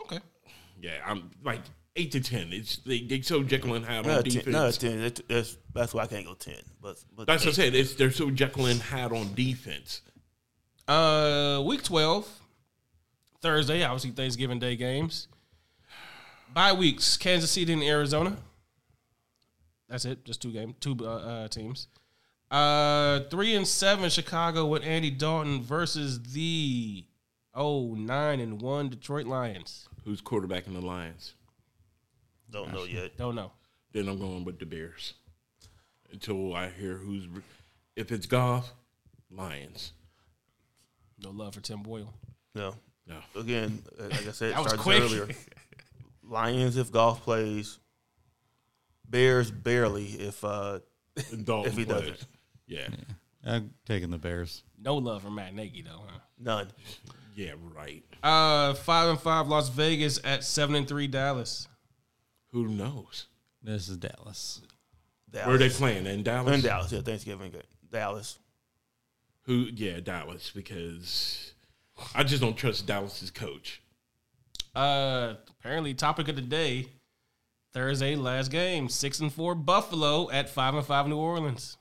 Okay. Yeah. I'm like eight to ten. It's they, they so Jekyll and Hyde on Not defense. ten. Not ten. That's, that's, that's why I can't go ten. But, but That's what I said. It's they're so Jekyll and Hyde on defense. Uh, week twelve, Thursday. Obviously, Thanksgiving Day games. Bye weeks: Kansas City and Arizona. That's it. Just two game, two uh, uh, teams. Uh, three and seven Chicago with Andy Dalton versus the oh nine and one Detroit Lions. Who's quarterback in the Lions? Don't know yet. Don't know. Then I'm going with the Bears. Until I hear who's if it's Goff, Lions. No love for Tim Boyle. No. No. Again, uh, like I said, That was earlier. Lions if Goff plays. Bears barely if uh Dalton If he plays. doesn't. Yeah. I'm taking the Bears. No love for Matt Nagy though. Huh? none. Yeah, right. Uh, five and five Las Vegas at seven and three Dallas. Who knows? This is Dallas. Dallas. Where are they playing? In Dallas? In Dallas, yeah, Thanksgiving game. Dallas. Who? Yeah, Dallas. Because I just don't trust Dallas's coach. Uh, apparently, topic of the day: Thursday, last game, six and four Buffalo at five and five New Orleans.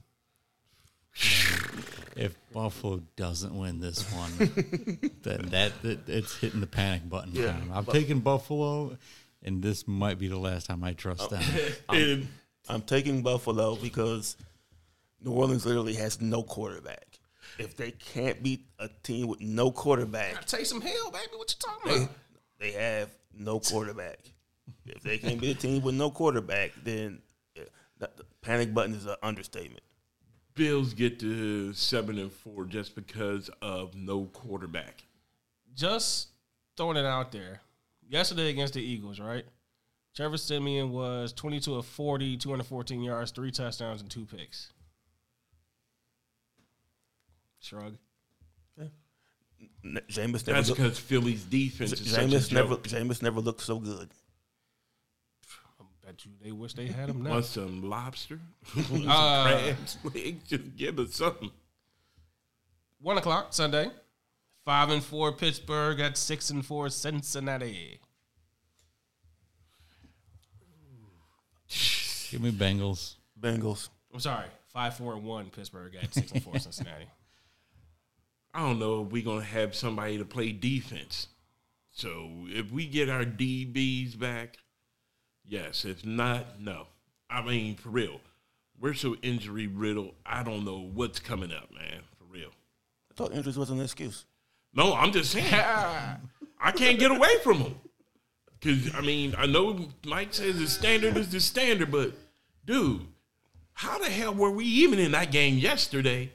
If Buffalo doesn't win this one, then that, that it's hitting the panic button. Yeah. time. I've taking Buffalo, and this might be the last time I trust them. And I'm taking Buffalo because New Orleans literally has no quarterback. If they can't beat a team with no quarterback, Taysom Hill, baby, what you talking about? they have no quarterback. If they can't beat a team with no quarterback, then yeah, that, the panic button is an understatement. Bills get to seven and four just because of no quarterback. Just throwing it out there. Yesterday against the Eagles, right? Trevor Siemian was 22 of 40, 214 yards, three touchdowns, and two picks. Shrug. N- Jameis never That's looked, because Philly's defense is such a Jameis never joke. Jameis never looked so good. I bet you they wish they had him now. Want some lobster? some Uh, crabs? Just give us something. One o'clock Sunday. Five and four Pittsburgh at six and four Cincinnati. Give me Bengals. Bengals. I'm sorry, five four and one Pittsburgh at six and four Cincinnati. I don't know if we're gonna have somebody to play defense. So if we get our DBs back, yes. If not, no. I mean, for real, we're so injury riddled. I don't know what's coming up, man. For real. I thought injuries wasn't an excuse. No, I'm just saying. I can't get away from them. Because, I mean, I know Mike says the standard is the standard, but, dude, how the hell were we even in that game yesterday?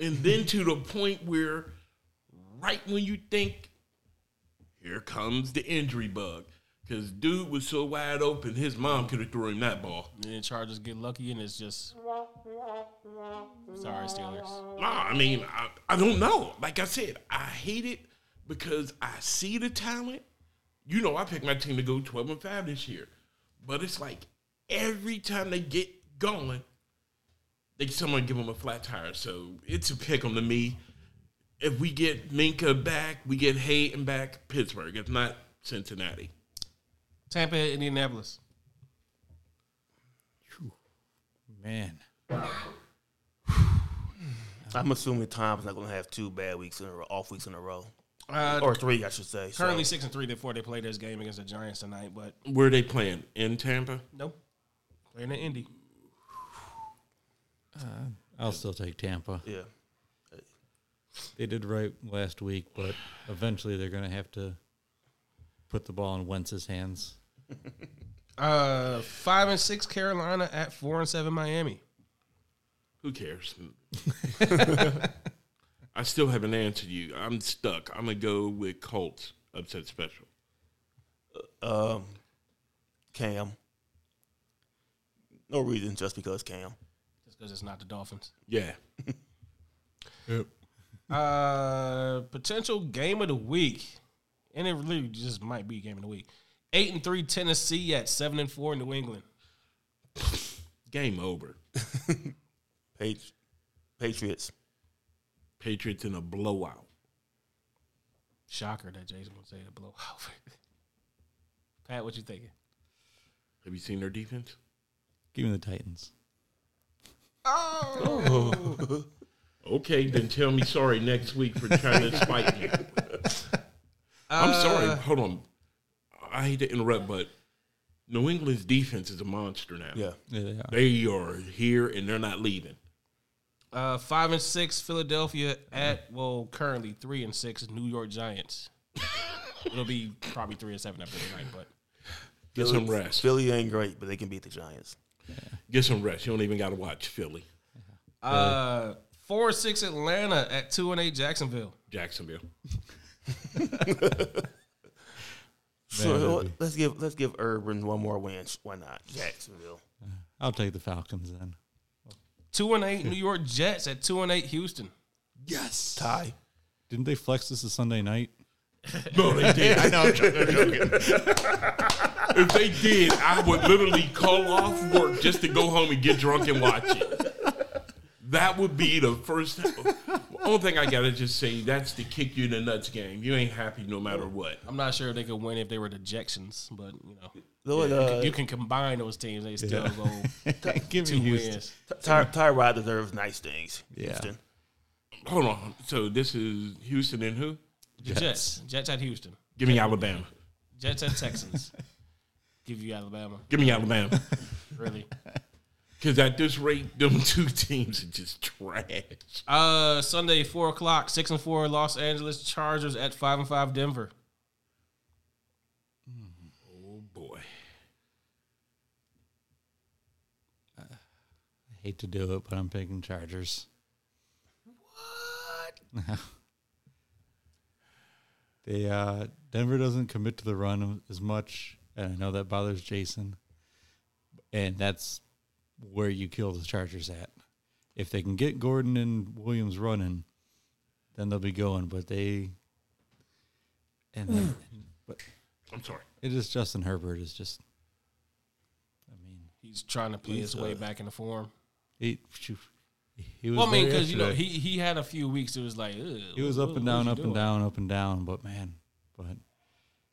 And then to the point where, right when you think, here comes the injury bug. Because dude was so wide open, his mom could have thrown him that ball. And then Chargers get lucky, and it's just sorry Steelers. Nah, I mean, I, I don't know. Like I said, I hate it because I see the talent. You know, I picked my team to go 12 and 5 this year. But it's like every time they get going, they someone give them a flat tire. So it's a pick 'em to me. If we get Minkah back, we get Haden back, Pittsburgh. If not, Cincinnati. Tampa, at Indianapolis. Man, I'm assuming Tom's not going to have two bad weeks in a row, off weeks in a row, Uh, or three, I should say. So, currently six and three before they play this game against the Giants tonight, but Where are they playing? In Tampa? nope, playing in Indy. I'll still take Tampa. yeah, They did right last week, but eventually they're going to have to put the ball in Wentz's hands. Uh, five and six Carolina at four and seven Miami. Who cares? I still haven't answered you. I'm stuck. I'm gonna go with Colts upset special. um, Cam. No reason, just because Cam. Just because it's not the Dolphins. Yeah, Uh, potential game of the week, and it really just might be game of the week. Eight and three Tennessee at seven and four New England. game over. Patri- Patriots. Patriots in a blowout. Shocker that Jason would say a blowout. Pat, what you thinking? Have you seen their defense? Give me the Titans. Oh, oh. Okay, then tell me sorry next week for trying to spite me. I'm sorry. Uh, Hold on. I hate to interrupt, but New England's defense is a monster now. Yeah. Yeah, they are. They are here and they're not leaving. uh, five and six Philadelphia at well currently three and six New York Giants. It'll be probably three and seven after tonight, but Get some rest. Philly ain't great, but they can beat the Giants. Get some rest. You don't even got to watch Philly, uh, four and six Atlanta at two and eight Jacksonville. Jacksonville. So uh, let's give let's give Urban one more win. Why not? Jacksonville. I'll take the Falcons then. Two and eight New York Jets at two and eight Houston. Yes. Tie. Didn't they flex this to Sunday night? No, they did. I know. I'm joking. If they did, I would literally call off work just to go home and get drunk and watch it. That would be the first. only thing I gotta just say that's the kick you in the nuts game. You ain't happy no matter what. I'm not sure if they could win if they were dejections, but you know, Though it, you, uh, can, you can combine those teams. They still go Give two me Houston. wins. Ty, Tyrod deserves nice things. Yeah. Houston. Hold on. So this is Houston and who? The Jets. Jets at Houston. Give me Alabama. Jets at Texans. Give you Alabama. Give me Alabama. Really. Because at this rate, them two teams are just trash. Uh, Sunday, four o'clock, six and four, Los Angeles Chargers at five and five, Denver. Oh boy. I hate to do it, but I'm picking Chargers. What? They uh, Denver doesn't commit to the run as much, and I know that bothers Jason. And that's where you kill the Chargers at. If they can get Gordon and Williams running, then they'll be going. But they and then, but I'm sorry. it is Justin Herbert is just. I mean, He's trying to play his way uh, back into form. he he was. Well, I mean, because you know he he had a few weeks. It was like Ugh, he was what- up and down, was he up and down, up and down. But man, but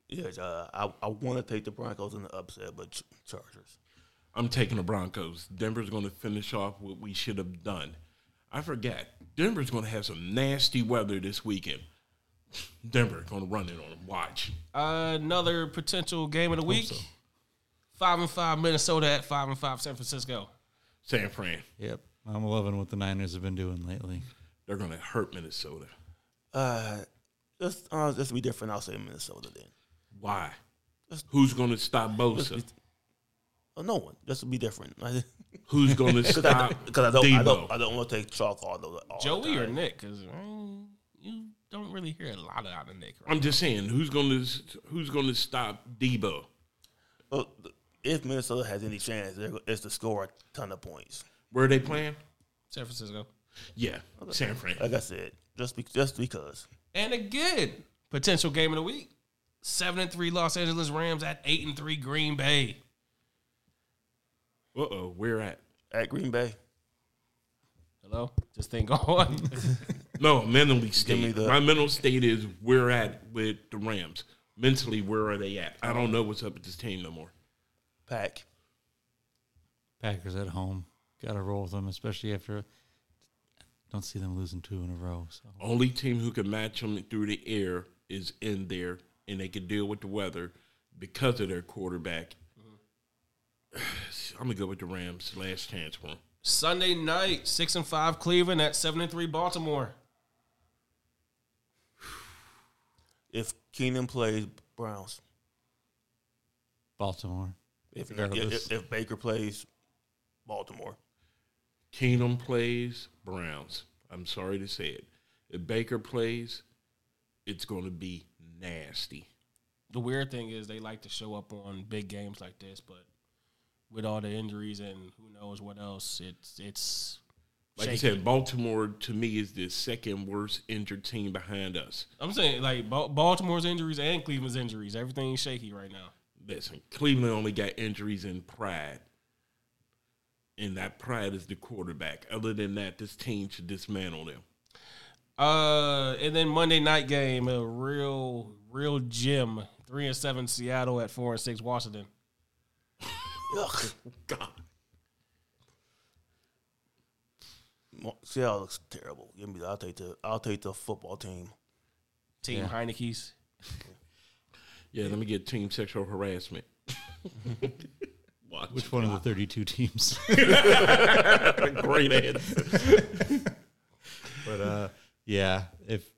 yeah, uh, I, I want to take the Broncos in the upset, but Ch- Chargers. I'm taking the Broncos. Denver's going to finish off what we should have done. I forget. Denver's going to have some nasty weather this weekend. Denver going to run it on them. Watch. Another potential game of the week. so. Five and five Minnesota at five and five San Francisco. San Fran. yep, I'm loving what the Niners have been doing lately. They're going to hurt Minnesota. Uh, just, uh, just to be different, I'll say Minnesota then. Why? Who's going to stop Just Bosa? Be- oh, no one. Just to be different. Who's going to I, stop because I don't, I don't, I don't want to take chalk all the all the Joey or. Nick? Because you don't really hear a lot out of Nick. Right? I'm just saying, who's going to who's going to stop Deebo? Well, if Minnesota has any chance, they're- it's to score a ton of points. Where are they playing? San Francisco. Yeah, San Fran. Like I said, just be, just because. And again, potential game of the week. Seven and three Los Angeles Rams at eight and three Green Bay. Uh oh, where at? At Green Bay, Hello, this thing going. No, mentally state. the- My mental state is where at with the Rams. Mentally, where are they at? I don't know what's up with this team no more. Pack. Packers at home, got to roll with them, especially after. Don't see them losing two in a row. So Only team who can match them through the air is in there, and they can deal with the weather because of their quarterback. I'm gonna go with the Rams. Last chance for them. Sunday night, six and five Cleveland at seven and three Baltimore. If Keenum plays, Browns. Baltimore, If, if, if Baker plays, Baltimore. Keenum plays Browns. I'm sorry to say it. If Baker plays, it's going to be nasty. The weird thing is they like to show up on big games like this, but with all the injuries and who knows what else, it's it's Like shaky. said, Baltimore to me is the second worst injured team behind us. I'm saying like Baltimore's injuries and Cleveland's injuries, everything's shaky right now. Listen, Cleveland only got injuries in pride. And that pride is the quarterback. Other than that, this team should dismantle them. Uh, and then Monday night game, a real real gem, three and seven Seattle at four and six Washington. Ugh. God. Mo- Seattle looks terrible. Give me. The, I'll take the. I'll take the football team. Team Yeah. Heinicke's. Yeah, let me get team sexual harassment. Watch. which one of the 32 teams? Great answer. but uh, yeah, if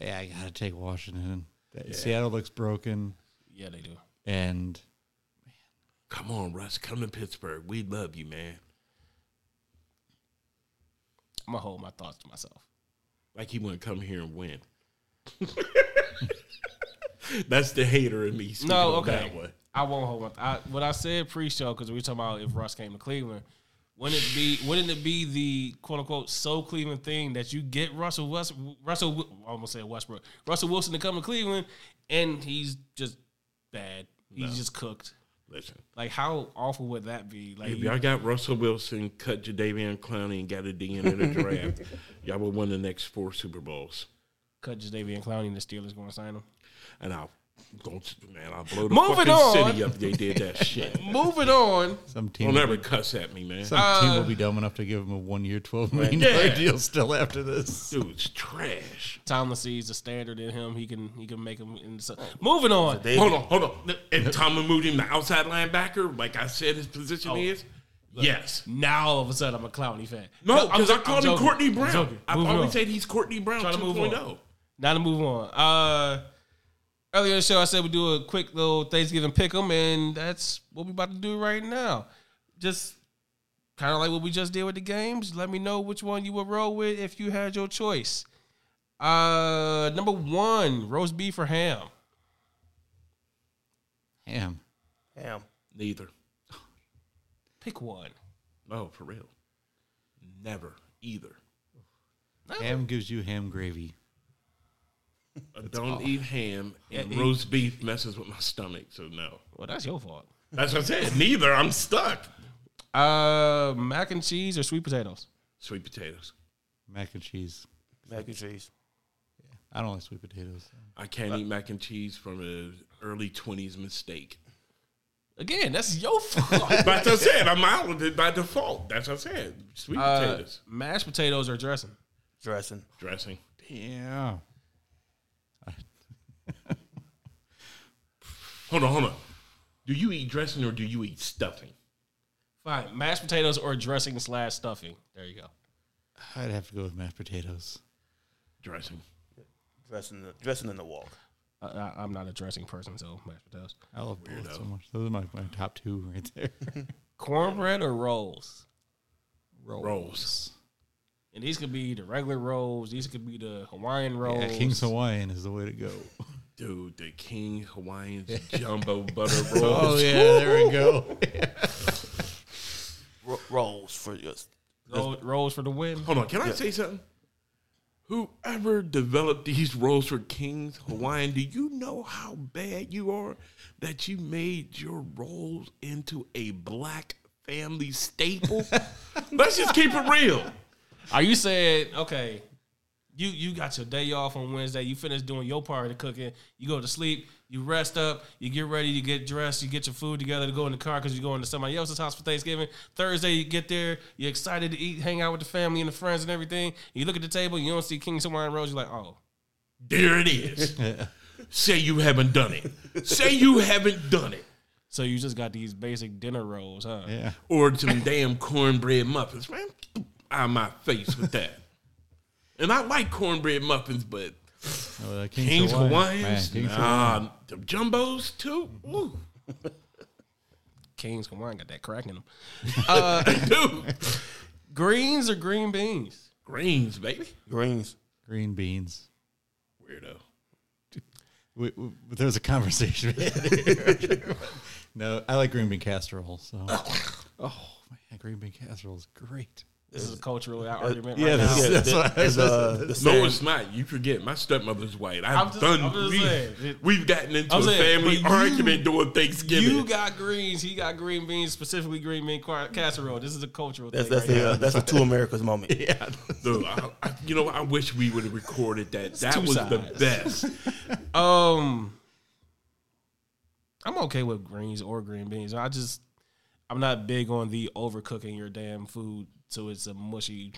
yeah, I gotta take Washington. Seattle looks broken, Yeah, they do. and Come on, Russ. Come to Pittsburgh. We love you, man. I'm gonna hold my thoughts to myself. Like he wouldn't come here and win. That's the hater in me. No, on okay. I won't hold my. I, what I said pre-show because we were talking about if Russ came to Cleveland, wouldn't it be? Wouldn't it be the quote unquote so Cleveland thing that you get Russell West, Russell, I almost said Westbrook, Russell Wilson to come to Cleveland, and he's just bad. He's No. just cooked. Listen, Like how awful would that be? Like if y'all got Russell Wilson, cut Jadeveon Clowney, and got a D in the draft, Y'all will win the next four Super Bowls, Cut Jadeveon Clowney and the Steelers going to sign him. and I'll go. Man, I'll blow the Moving fucking on. city up. They did that shit. Moving on. Some team, Don't will ever be, cuss at me, man. some Uh, team will be dumb enough to give him a one year, twelve million Yeah. deal still after this. Dude's trash. Tomlin sees the standard in him. He can he can make him. In the, moving on. They- Hold on, hold on. And Tomlin moved him to outside linebacker, like I said his position Oh. is. Yes. Now all of a sudden I'm a Clowney fan. No, I'm because jo- I I'm called him joking. Courtney I'm Brown. joking. I've Moving always on. said he's Courtney Brown Trying to move on. 2.0. Now to move on. Uh, earlier in the show, I said we do a quick little Thanksgiving pick 'em, and that's what we're about to do right now. Just kind of like what we just did with the games. Let me know which one you would roll with if you had your choice. Uh, number one, roast beef or ham. Ham. Ham. Neither. Pick one. No, for real. Never. Either. Ham gives you ham gravy. I don't eat ham, and Yeah, roast beef messes with my stomach, so no. Well, that's your fault. That's what I said. Neither. I'm stuck. Uh, mac and cheese or sweet potatoes. Sweet potatoes. Mac and cheese. Mac and cheese. I don't like sweet potatoes. I can't eat mac and cheese from an early 20s mistake. Again, that's your fault. But that's what I said. I'm out with it by default. That's what I said. Sweet Uh, potatoes. mashed potatoes or dressing. Dressing. Dressing. Yeah. Hold on, hold on. Do you eat dressing or do you eat stuffing? Fine, mashed potatoes or dressing slash stuffing. There you go. I'd have to go with mashed potatoes. Dressing. Dressing. The, dressing in the walk. I, I, I'm not a dressing person, so mashed potatoes. I love both so much. Those are my, my top two right there. Cornbread or rolls. Rolls. And these could be the regular rolls. These could be the Hawaiian rolls. Yeah, King's Hawaiian is the way to go. Dude, the King Hawaiian jumbo butter oh, rolls. Oh yeah, there we go. Ro- rolls for just. Roll- rolls for the win. Hold on, can I say something? Whoever developed these rolls for King's Hawaiian, do you know how bad you are that you made your rolls into a black family staple? Let's just keep it real. Are you saying okay? You you got your day off on Wednesday. You finish doing your part of the cooking. You go to sleep. You rest up. You get ready. You get dressed. You get your food together to go in the car because you're going to somebody else's house for Thanksgiving. Thursday you get there. You're excited to eat, hang out with the family and the friends and everything. You look at the table. You don't see King Hawaiian rolls. You're like, oh, There it is. Say you haven't done it. Say you haven't done it. so you just got these basic dinner rolls, huh? Yeah. Or some damn cornbread muffins. Man, out of my face with that. And I like cornbread muffins, but Oh, uh, King's Hawaiians, Man, King's Hawaiian. nah, the jumbos too. Ooh. King's Hawaiian got that crack in them. Uh, Dude, greens or green beans? greens, baby. Greens. Green beans. Weirdo. We, we, there was a conversation. no, I like green bean casserole. So, oh man, green bean casserole is great. This is a cultural argument. yeah, right now. this- Yeah, That's the, what I is, uh, the No, saying- it's not. You forget. My stepmother's white. I've I'm just- done. I'm we, saying. we've gotten into I'm a saying, family but you- argument during Thanksgiving. You got greens. He got green beans, specifically green bean casserole. This is a cultural That's thing. that's right the uh, that's a two Americas moment. Yeah, Dude, I, I, you know. I wish we would have recorded that. That two was the best. Um, I'm okay with greens or green beans. I just I'm not big on the overcooking your damn food so it's a mushy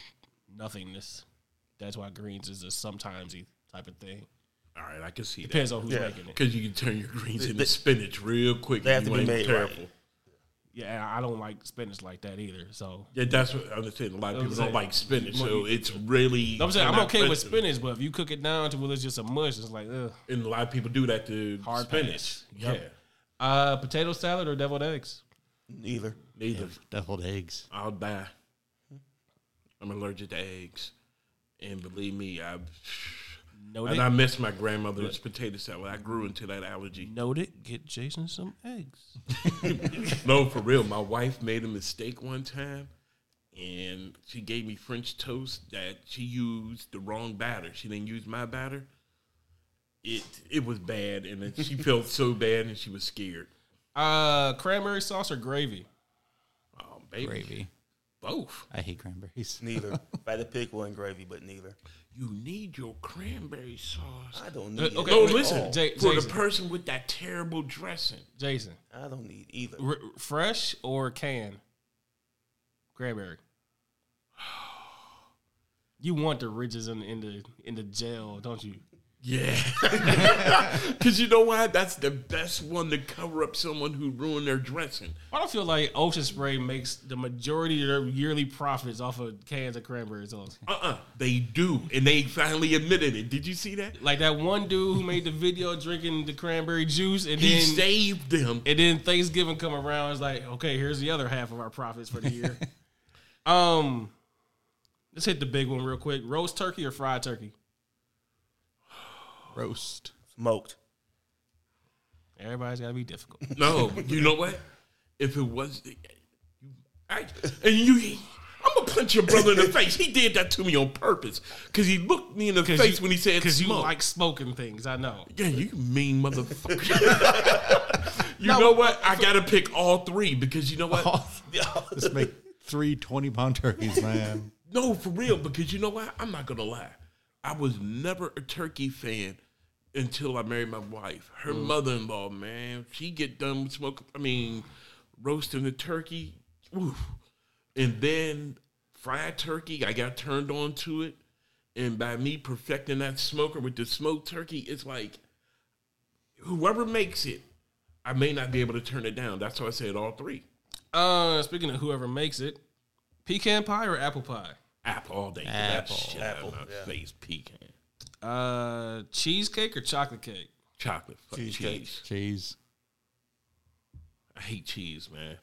nothingness. That's why greens is a sometimes type of thing. All right, I can see that. Depends on who's Yeah. making it. Because you can turn your greens into They- spinach real quick. they if have to you be ain't made right. careful. Yeah, I don't like spinach like that either. So Yeah, that's what I'm saying. A lot of I'm people saying- don't like spinach, so it's really. I'm saying I'm not okay with spinach, but if you cook it down to where it's just a mush, it's like ugh. And a lot of people do that to Hard spinach. pass. Yeah, Yep. Uh, potato salad or deviled eggs? Neither. neither. deviled eggs. I'll die. I'm allergic to eggs, and believe me, I Noted. and I miss my grandmother's potato salad. I grew into that allergy. Noted. Get Jason some eggs. No, for real. My wife made a mistake one time, and she gave me French toast that she used the wrong batter. She didn't use my batter. It it was bad, and then she felt so bad, and she was scared. Uh, cranberry sauce or gravy? Oh, baby, Gravy. Both. I hate cranberries. Neither. if I had to pick one, gravy, but neither. You need your cranberry sauce. I don't Uh, need okay, it. No, wait, listen. oh, J- for Jason. the person with that terrible dressing, Jason, I don't need either. r- fresh or can? Cranberry. You want the ridges in, in the in the gel, don't you? Yeah, because you know why? That's the best one to cover up someone who ruined their dressing. I don't feel like Ocean Spray makes the majority of their yearly profits off of cans of cranberry sauce. Uh uh they do, and they finally admitted it. Did you see that? Like that one dude who made the video drinking the cranberry juice, and He then saved them. and then Thanksgiving come around, it's like, okay, here's the other half of our profits for the year. um, let's hit the big one real quick: roast turkey or fried turkey? Roast. Smoked. Everybody's got to be difficult. No, you know what? If it was, I, and you, I'm gonna punch your brother in the face. He did that to me on purpose because he looked me in the face you- when he said Because you like smoking things, I know. yeah, you mean motherfucker. you know what? I gotta pick all three because you know what? Let's make three 20 pound turkeys, man. No, for real. Because you know what? I'm not gonna lie. I was never a turkey fan until I married my wife. Her mother-in-law, man, she get done with smoking. I mean, roasting the turkey, oof. and then fried turkey. I got turned on to it, and by me perfecting that smoker with the smoked turkey, it's like whoever makes it, I may not be able to turn it down. That's why I said all three. Uh, speaking of whoever makes it, pecan pie or apple pie? Apple all day. Apple. Apple, my yeah. face. Pecan. Uh, cheesecake or chocolate cake? Chocolate. Fuck Cheesecake. cheese. Cheese. I hate cheese, man.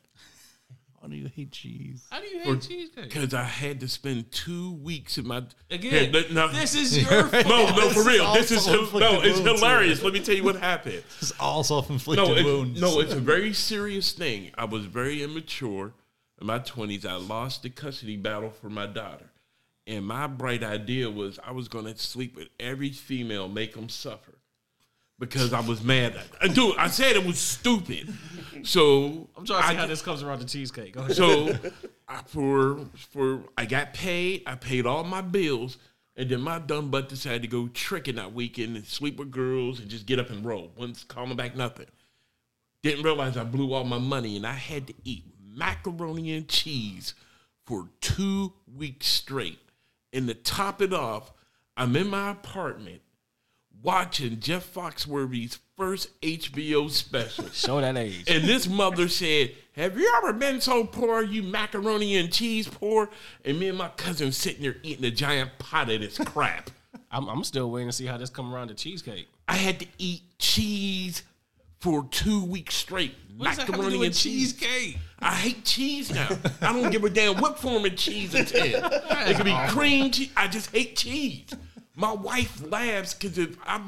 Why do you hate cheese? How do you hate For- cheesecake? Because I had to spend two weeks in my Again, Yeah, no, this is your fault. no, no, for This is real. This is no, self-inflicted it's hilarious. Let me tell you what happened. It's all self inflicted No, it, wounds. no, it's a very serious thing. I was very immature in my twenties. I lost the custody battle for my daughter, and my bright idea was I was going to sleep with every female, make them suffer, because I was mad dude, I said it was stupid. So I'm trying to see I- how this comes around the cheesecake. So I, for for I got paid. I paid all my bills, and then my dumb butt decided to go tricking that weekend and sleep with girls and just get up and roll. Once calling back nothing. Didn't realize I blew all my money, and I had to eat macaroni and cheese for two weeks straight. And to top it off, I'm in my apartment watching Jeff Foxworthy's first HBO special. Show that age. And this mother said, Have you ever been so poor, you macaroni and cheese poor? And me and my cousin sitting there eating a giant pot of this crap. I'm, I'm still waiting to see how this come around to cheesecake. I had to eat cheese for two weeks straight. What does that have to do with cheesecake? I hate cheese now. I don't give a damn what form of cheese it's in. It could be cream cheese. I just hate cheese. My wife laughs because if I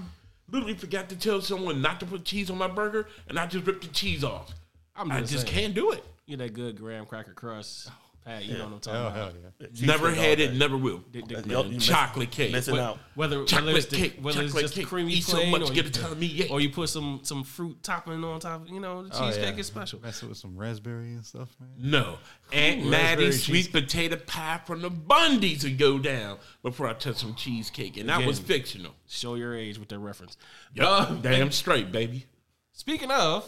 literally forgot to tell someone not to put cheese on my burger, and I just ripped the cheese off. I'm I just just saying. can't do it. You're that good graham cracker crust. Pat, you know what I'm talking Oh, about. hell yeah. Never had it, day. never will. The- the- Yup, Chocolate cake. Missing What- out. Whether whether Chocolate it's cake, whether it's chocolate just cake. creamy Eat so plain, much, or get you, a ton of meat, yeah. or you put some some fruit topping on top. You know, the Oh, cheesecake yeah. is special. Mess it with some raspberry and stuff, man. No. Aunt Ooh, Maddie's sweet potato pie from the Bundys would go down before I touch some cheesecake. And that was fictional. Show your age with that reference. Yup. Uh, Damn straight, baby. Speaking of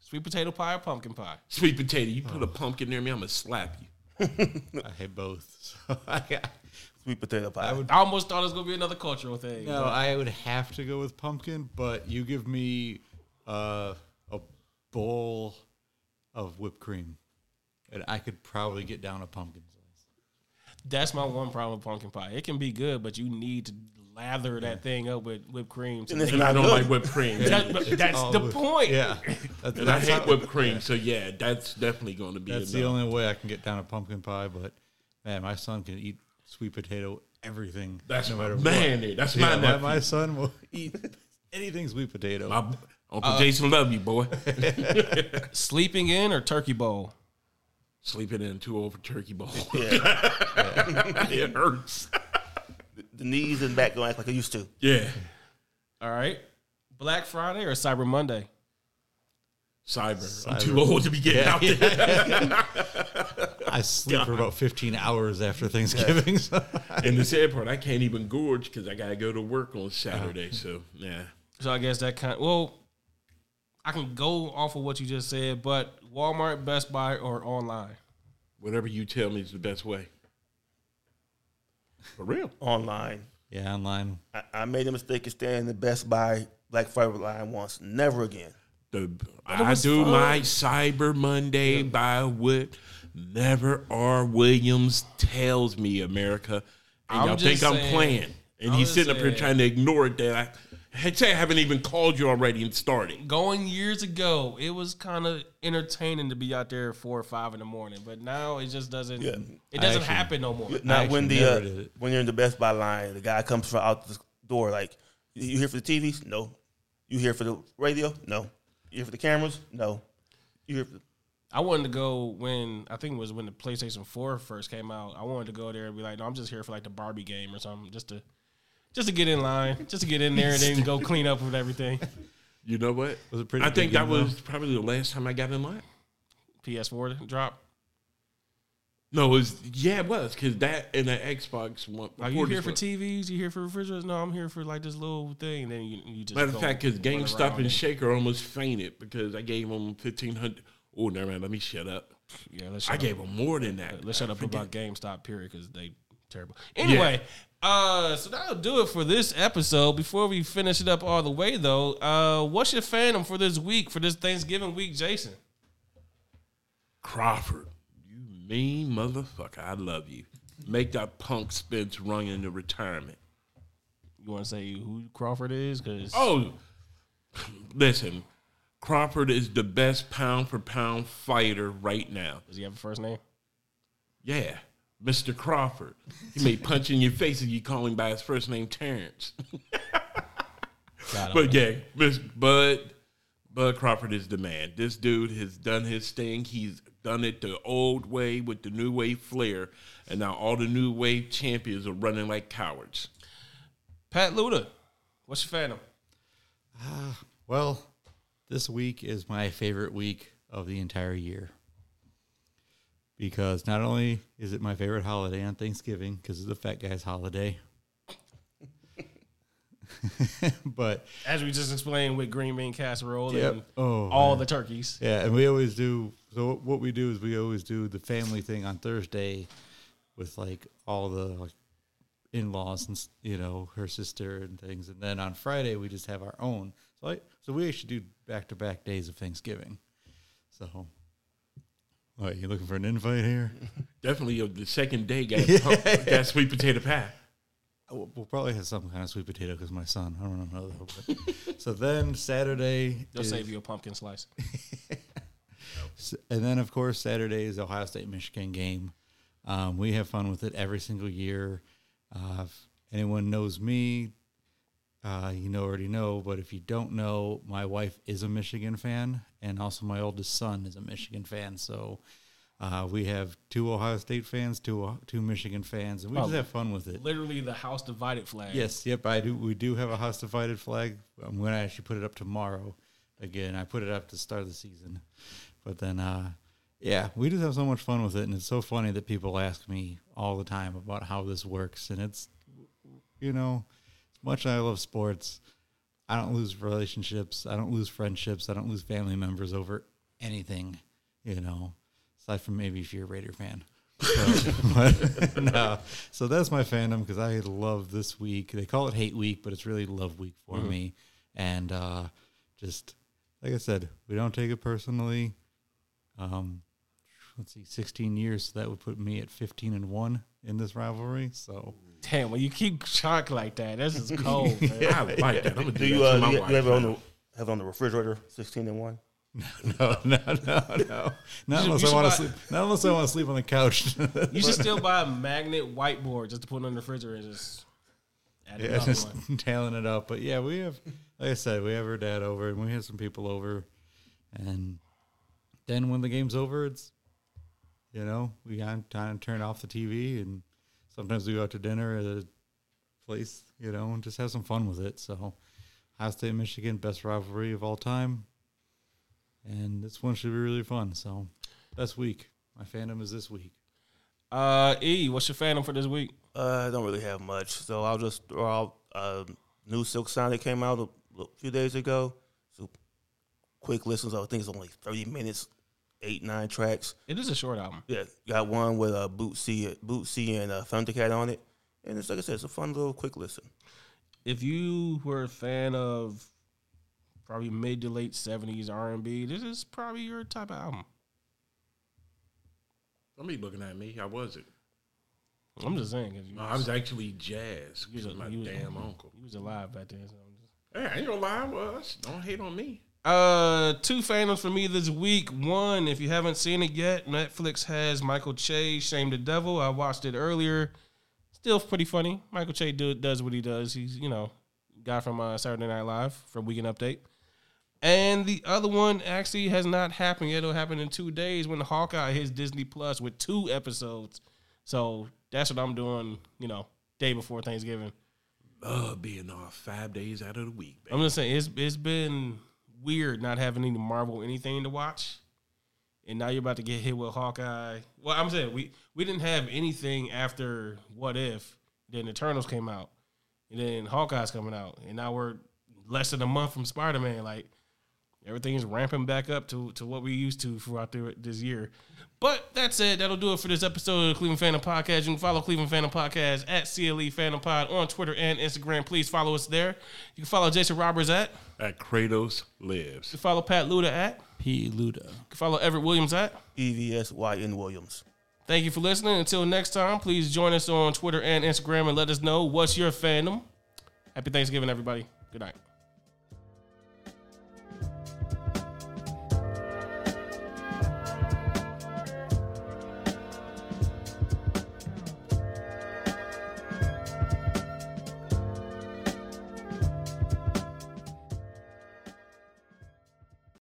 sweet potato pie or pumpkin pie, Sweet potato. You put a pumpkin near me, I'm going to slap you. I hate both. So I, Sweet potato pie. I would I almost thought it was gonna be another cultural thing. no, but I would have to go with pumpkin, but you give me uh, a bowl of whipped cream, and I could probably get down a pumpkin slice. that's my one problem with pumpkin pie. It can be good, but you need to lather that thing up with whipped cream. To And it's And I don't good. like whipped cream. that, that's Oh, the whip- point. Yeah, That- And I hate whipped cream. So, yeah, that's definitely going to be That's enough. the only way I can get down a pumpkin pie. But man, my son can eat sweet potato everything. That's no my matter man. what. That's Yeah, my my, nephew. my son will eat anything sweet potato. My, Uncle uh, Jason love you, boy. Sleeping in or turkey bowl. Sleeping in too old for turkey bowl. yeah. it hurts. The knees and back don't act like they used to. Yeah. All right. Black Friday or Cyber Monday. Cyber. I'm Cyber. too old to be getting out there. I sleep for about 15 hours after Thanksgiving. So. and the sad part, I can't even gorge because I gotta go to work on Saturday. So yeah, So I guess that kind. Well, I can go off of what you just said, but Walmart, Best Buy, or online. whatever you tell me is the best way. For real. Online. Yeah, online. I, I made a mistake of staying in the Best Buy Black Friday line once. Never again. The, I do fun. my Cyber Monday by what Never R. Williams tells me, America. And I'm y'all think just I'm playing. And I'm he's just sitting up here trying to ignore it that I, I'd say I haven't even called you already and started. Going years ago, it was kind of entertaining to be out there at four or five in the morning, but now it just doesn't. Yeah. It doesn't actually- happen no more. Not when the uh, when you're in the Best Buy line, the guy comes from out the door like, "You here for the TVs? No. You here for the radio? No. You here for the cameras? No. You here for the I wanted to go when I think it was when the PlayStation Four first came out. I wanted to go there and be like, no, I'm just here for like the Barbie game or something, just to just to get in line, just to get in there and then go clean up with everything. You know what? Was it pretty I think that game, though? was probably the last time I got in line. PS4 drop. No, it was yeah, it was because that and the Xbox one. Are you before here for. TVs? You here for refrigerators? No, I'm here for like this little thing. And then you, you just Matter of fact, because GameStop and and- Shaker almost fainted because I gave them fifteen hundred. Oh, never mind. Let me shut up. yeah, let's I shut gave them more than that. Let's shut up about GameStop. Period, because they terrible. Anyway, uh, so that'll do it for this episode. Before we finish it up all the way, though, uh, what's your fandom for this week for this Thanksgiving week, Jason? Crawford, you mean motherfucker. I love you. Make that punk Spence run into retirement. You want to say who Crawford is? Because Oh, listen. Crawford is the best pound for pound fighter right now. does he have a first name? Yeah, Mr. Crawford. He may punch in your face if you call him by his first name, Terence. God, But yeah, Miss Bud Bud Crawford is the man. This dude has done his thing. He's done it the old way with the new wave flair, and now all the new wave champions are running like cowards. Pat Luda, what's your fandom? Ah, well, this week is my favorite week of the entire year. Because not only is it my favorite holiday on Thanksgiving, because it's the fat guy's holiday, but As we just explained with green bean casserole Yep. and Oh, all man. the turkeys. Yeah, and we always do. So what we do is we always do the family thing on Thursday, with like all the like in-laws and you know her sister and things, and then on Friday we just have our own. So I, so we actually do back-to-back days of Thanksgiving. So, what you looking for an invite here? Definitely uh, the second day got, got sweet potato pie. We'll we'll probably have some kind of sweet potato because my son. I don't know though. But. so then Saturday, They'll is- save you a pumpkin slice. S- And then, of course, Saturday is Ohio State Michigan game. Um, we have fun with it every single year. Uh, if anyone knows me, uh, you know already know. But if you don't know, my wife is a Michigan fan, and also my oldest son is a Michigan fan. So uh, we have two Ohio State fans, two two Michigan fans, and we Oh. just have fun with it. Literally the house divided flag. Yes, yep, I do. We do have a house divided flag. I'm going to actually put it up tomorrow. Again, I put it up to start the season, but then, uh, yeah, we just have so much fun with it, and it's so funny that people ask me all the time about how this works, and it's, you know, much as I love sports, I don't lose relationships, I don't lose friendships, I don't lose family members over anything, you know, aside from maybe if you're a Raider fan. So, but, no. so that's my fandom because I love this week. They call it Hate Week, but it's really Love Week for me. And uh, just like I said, we don't take it personally. Um, let's see, 16 years. So that would put me at 15 and one in this rivalry. So Damn, when you keep track like that, that's just cold, man. I like that. I'm gonna do, Do you, that uh, to my you, wife. you have it on the have it on the refrigerator, sixteen and one? no, no, no, no. Not unless I want to sleep. Not unless I want to sleep on the couch. You should still buy a magnet whiteboard just to put on the refrigerator and just add yeah, just one. tailing it up. But yeah, we have, like I said, we have her dad over, and we had some people over, and then when the game's over, it's, you know, we got time to turn off the TV, and sometimes we go out to dinner at a place, you know, and just have some fun with it. So, Ohio State, Michigan, best rivalry of all time, and this one should be really fun. So, best week. My fandom is this week. Uh, E, what's your fandom for this week? Uh, I don't really have much, so I'll just throw out um, new Silk Sonic that came out a, a few days ago. So quick listens. I think it's only thirty minutes, eight nine tracks. It is a short album. Yeah, got one with uh, Bootsy, Bootsy and uh, Thundercat on it, and it's like I said, it's a fun little quick listen. If you were a fan of probably mid to late seventies R and B, this is probably your type of album. Don't be looking at me. I wasn't. I'm just saying because you, No, I was actually jazz. you was, a- my you was- damn uncle. You was alive back then. So I'm just, Hey, I ain't gonna lie, I was. Don't hate on me. Uh, two fandoms for me this week. One, if you haven't seen it yet, Netflix has Michael Che, Shame the Devil. I watched it earlier. Still pretty funny. Michael Che do, does what he does. He's, you know, guy from uh, Saturday Night Live from Weekend Update. And the other one actually has not happened yet. It'll happen in two days when Hawkeye hits Disney Plus with two episodes. So that's what I'm doing, you know, day before Thanksgiving. Love being off five days out of the week, baby. I'm just saying it's it's been weird not having any Marvel anything to watch, and now you're about to get hit with Hawkeye. Well, I'm saying we we didn't have anything after What If. Then Eternals came out, and then Hawkeye's coming out, and now we're less than a month from Spider Man. Like everything's ramping back up to to what we used to throughout the, this year. But that's it. That'll do it for this episode of the Cleveland Phantom Podcast. You can follow Cleveland Phantom Podcast at CLE Phantom Pod on Twitter and Instagram. Please follow us there. You can follow Jason Roberts at. At Kratos lives. can follow Pat Luda at. P. Luda. can follow Everett Williams at. EVS YN Williams. Thank you for listening. Until next time, please join us on Twitter and Instagram and let us know what's your fandom. Happy Thanksgiving, everybody. Good night.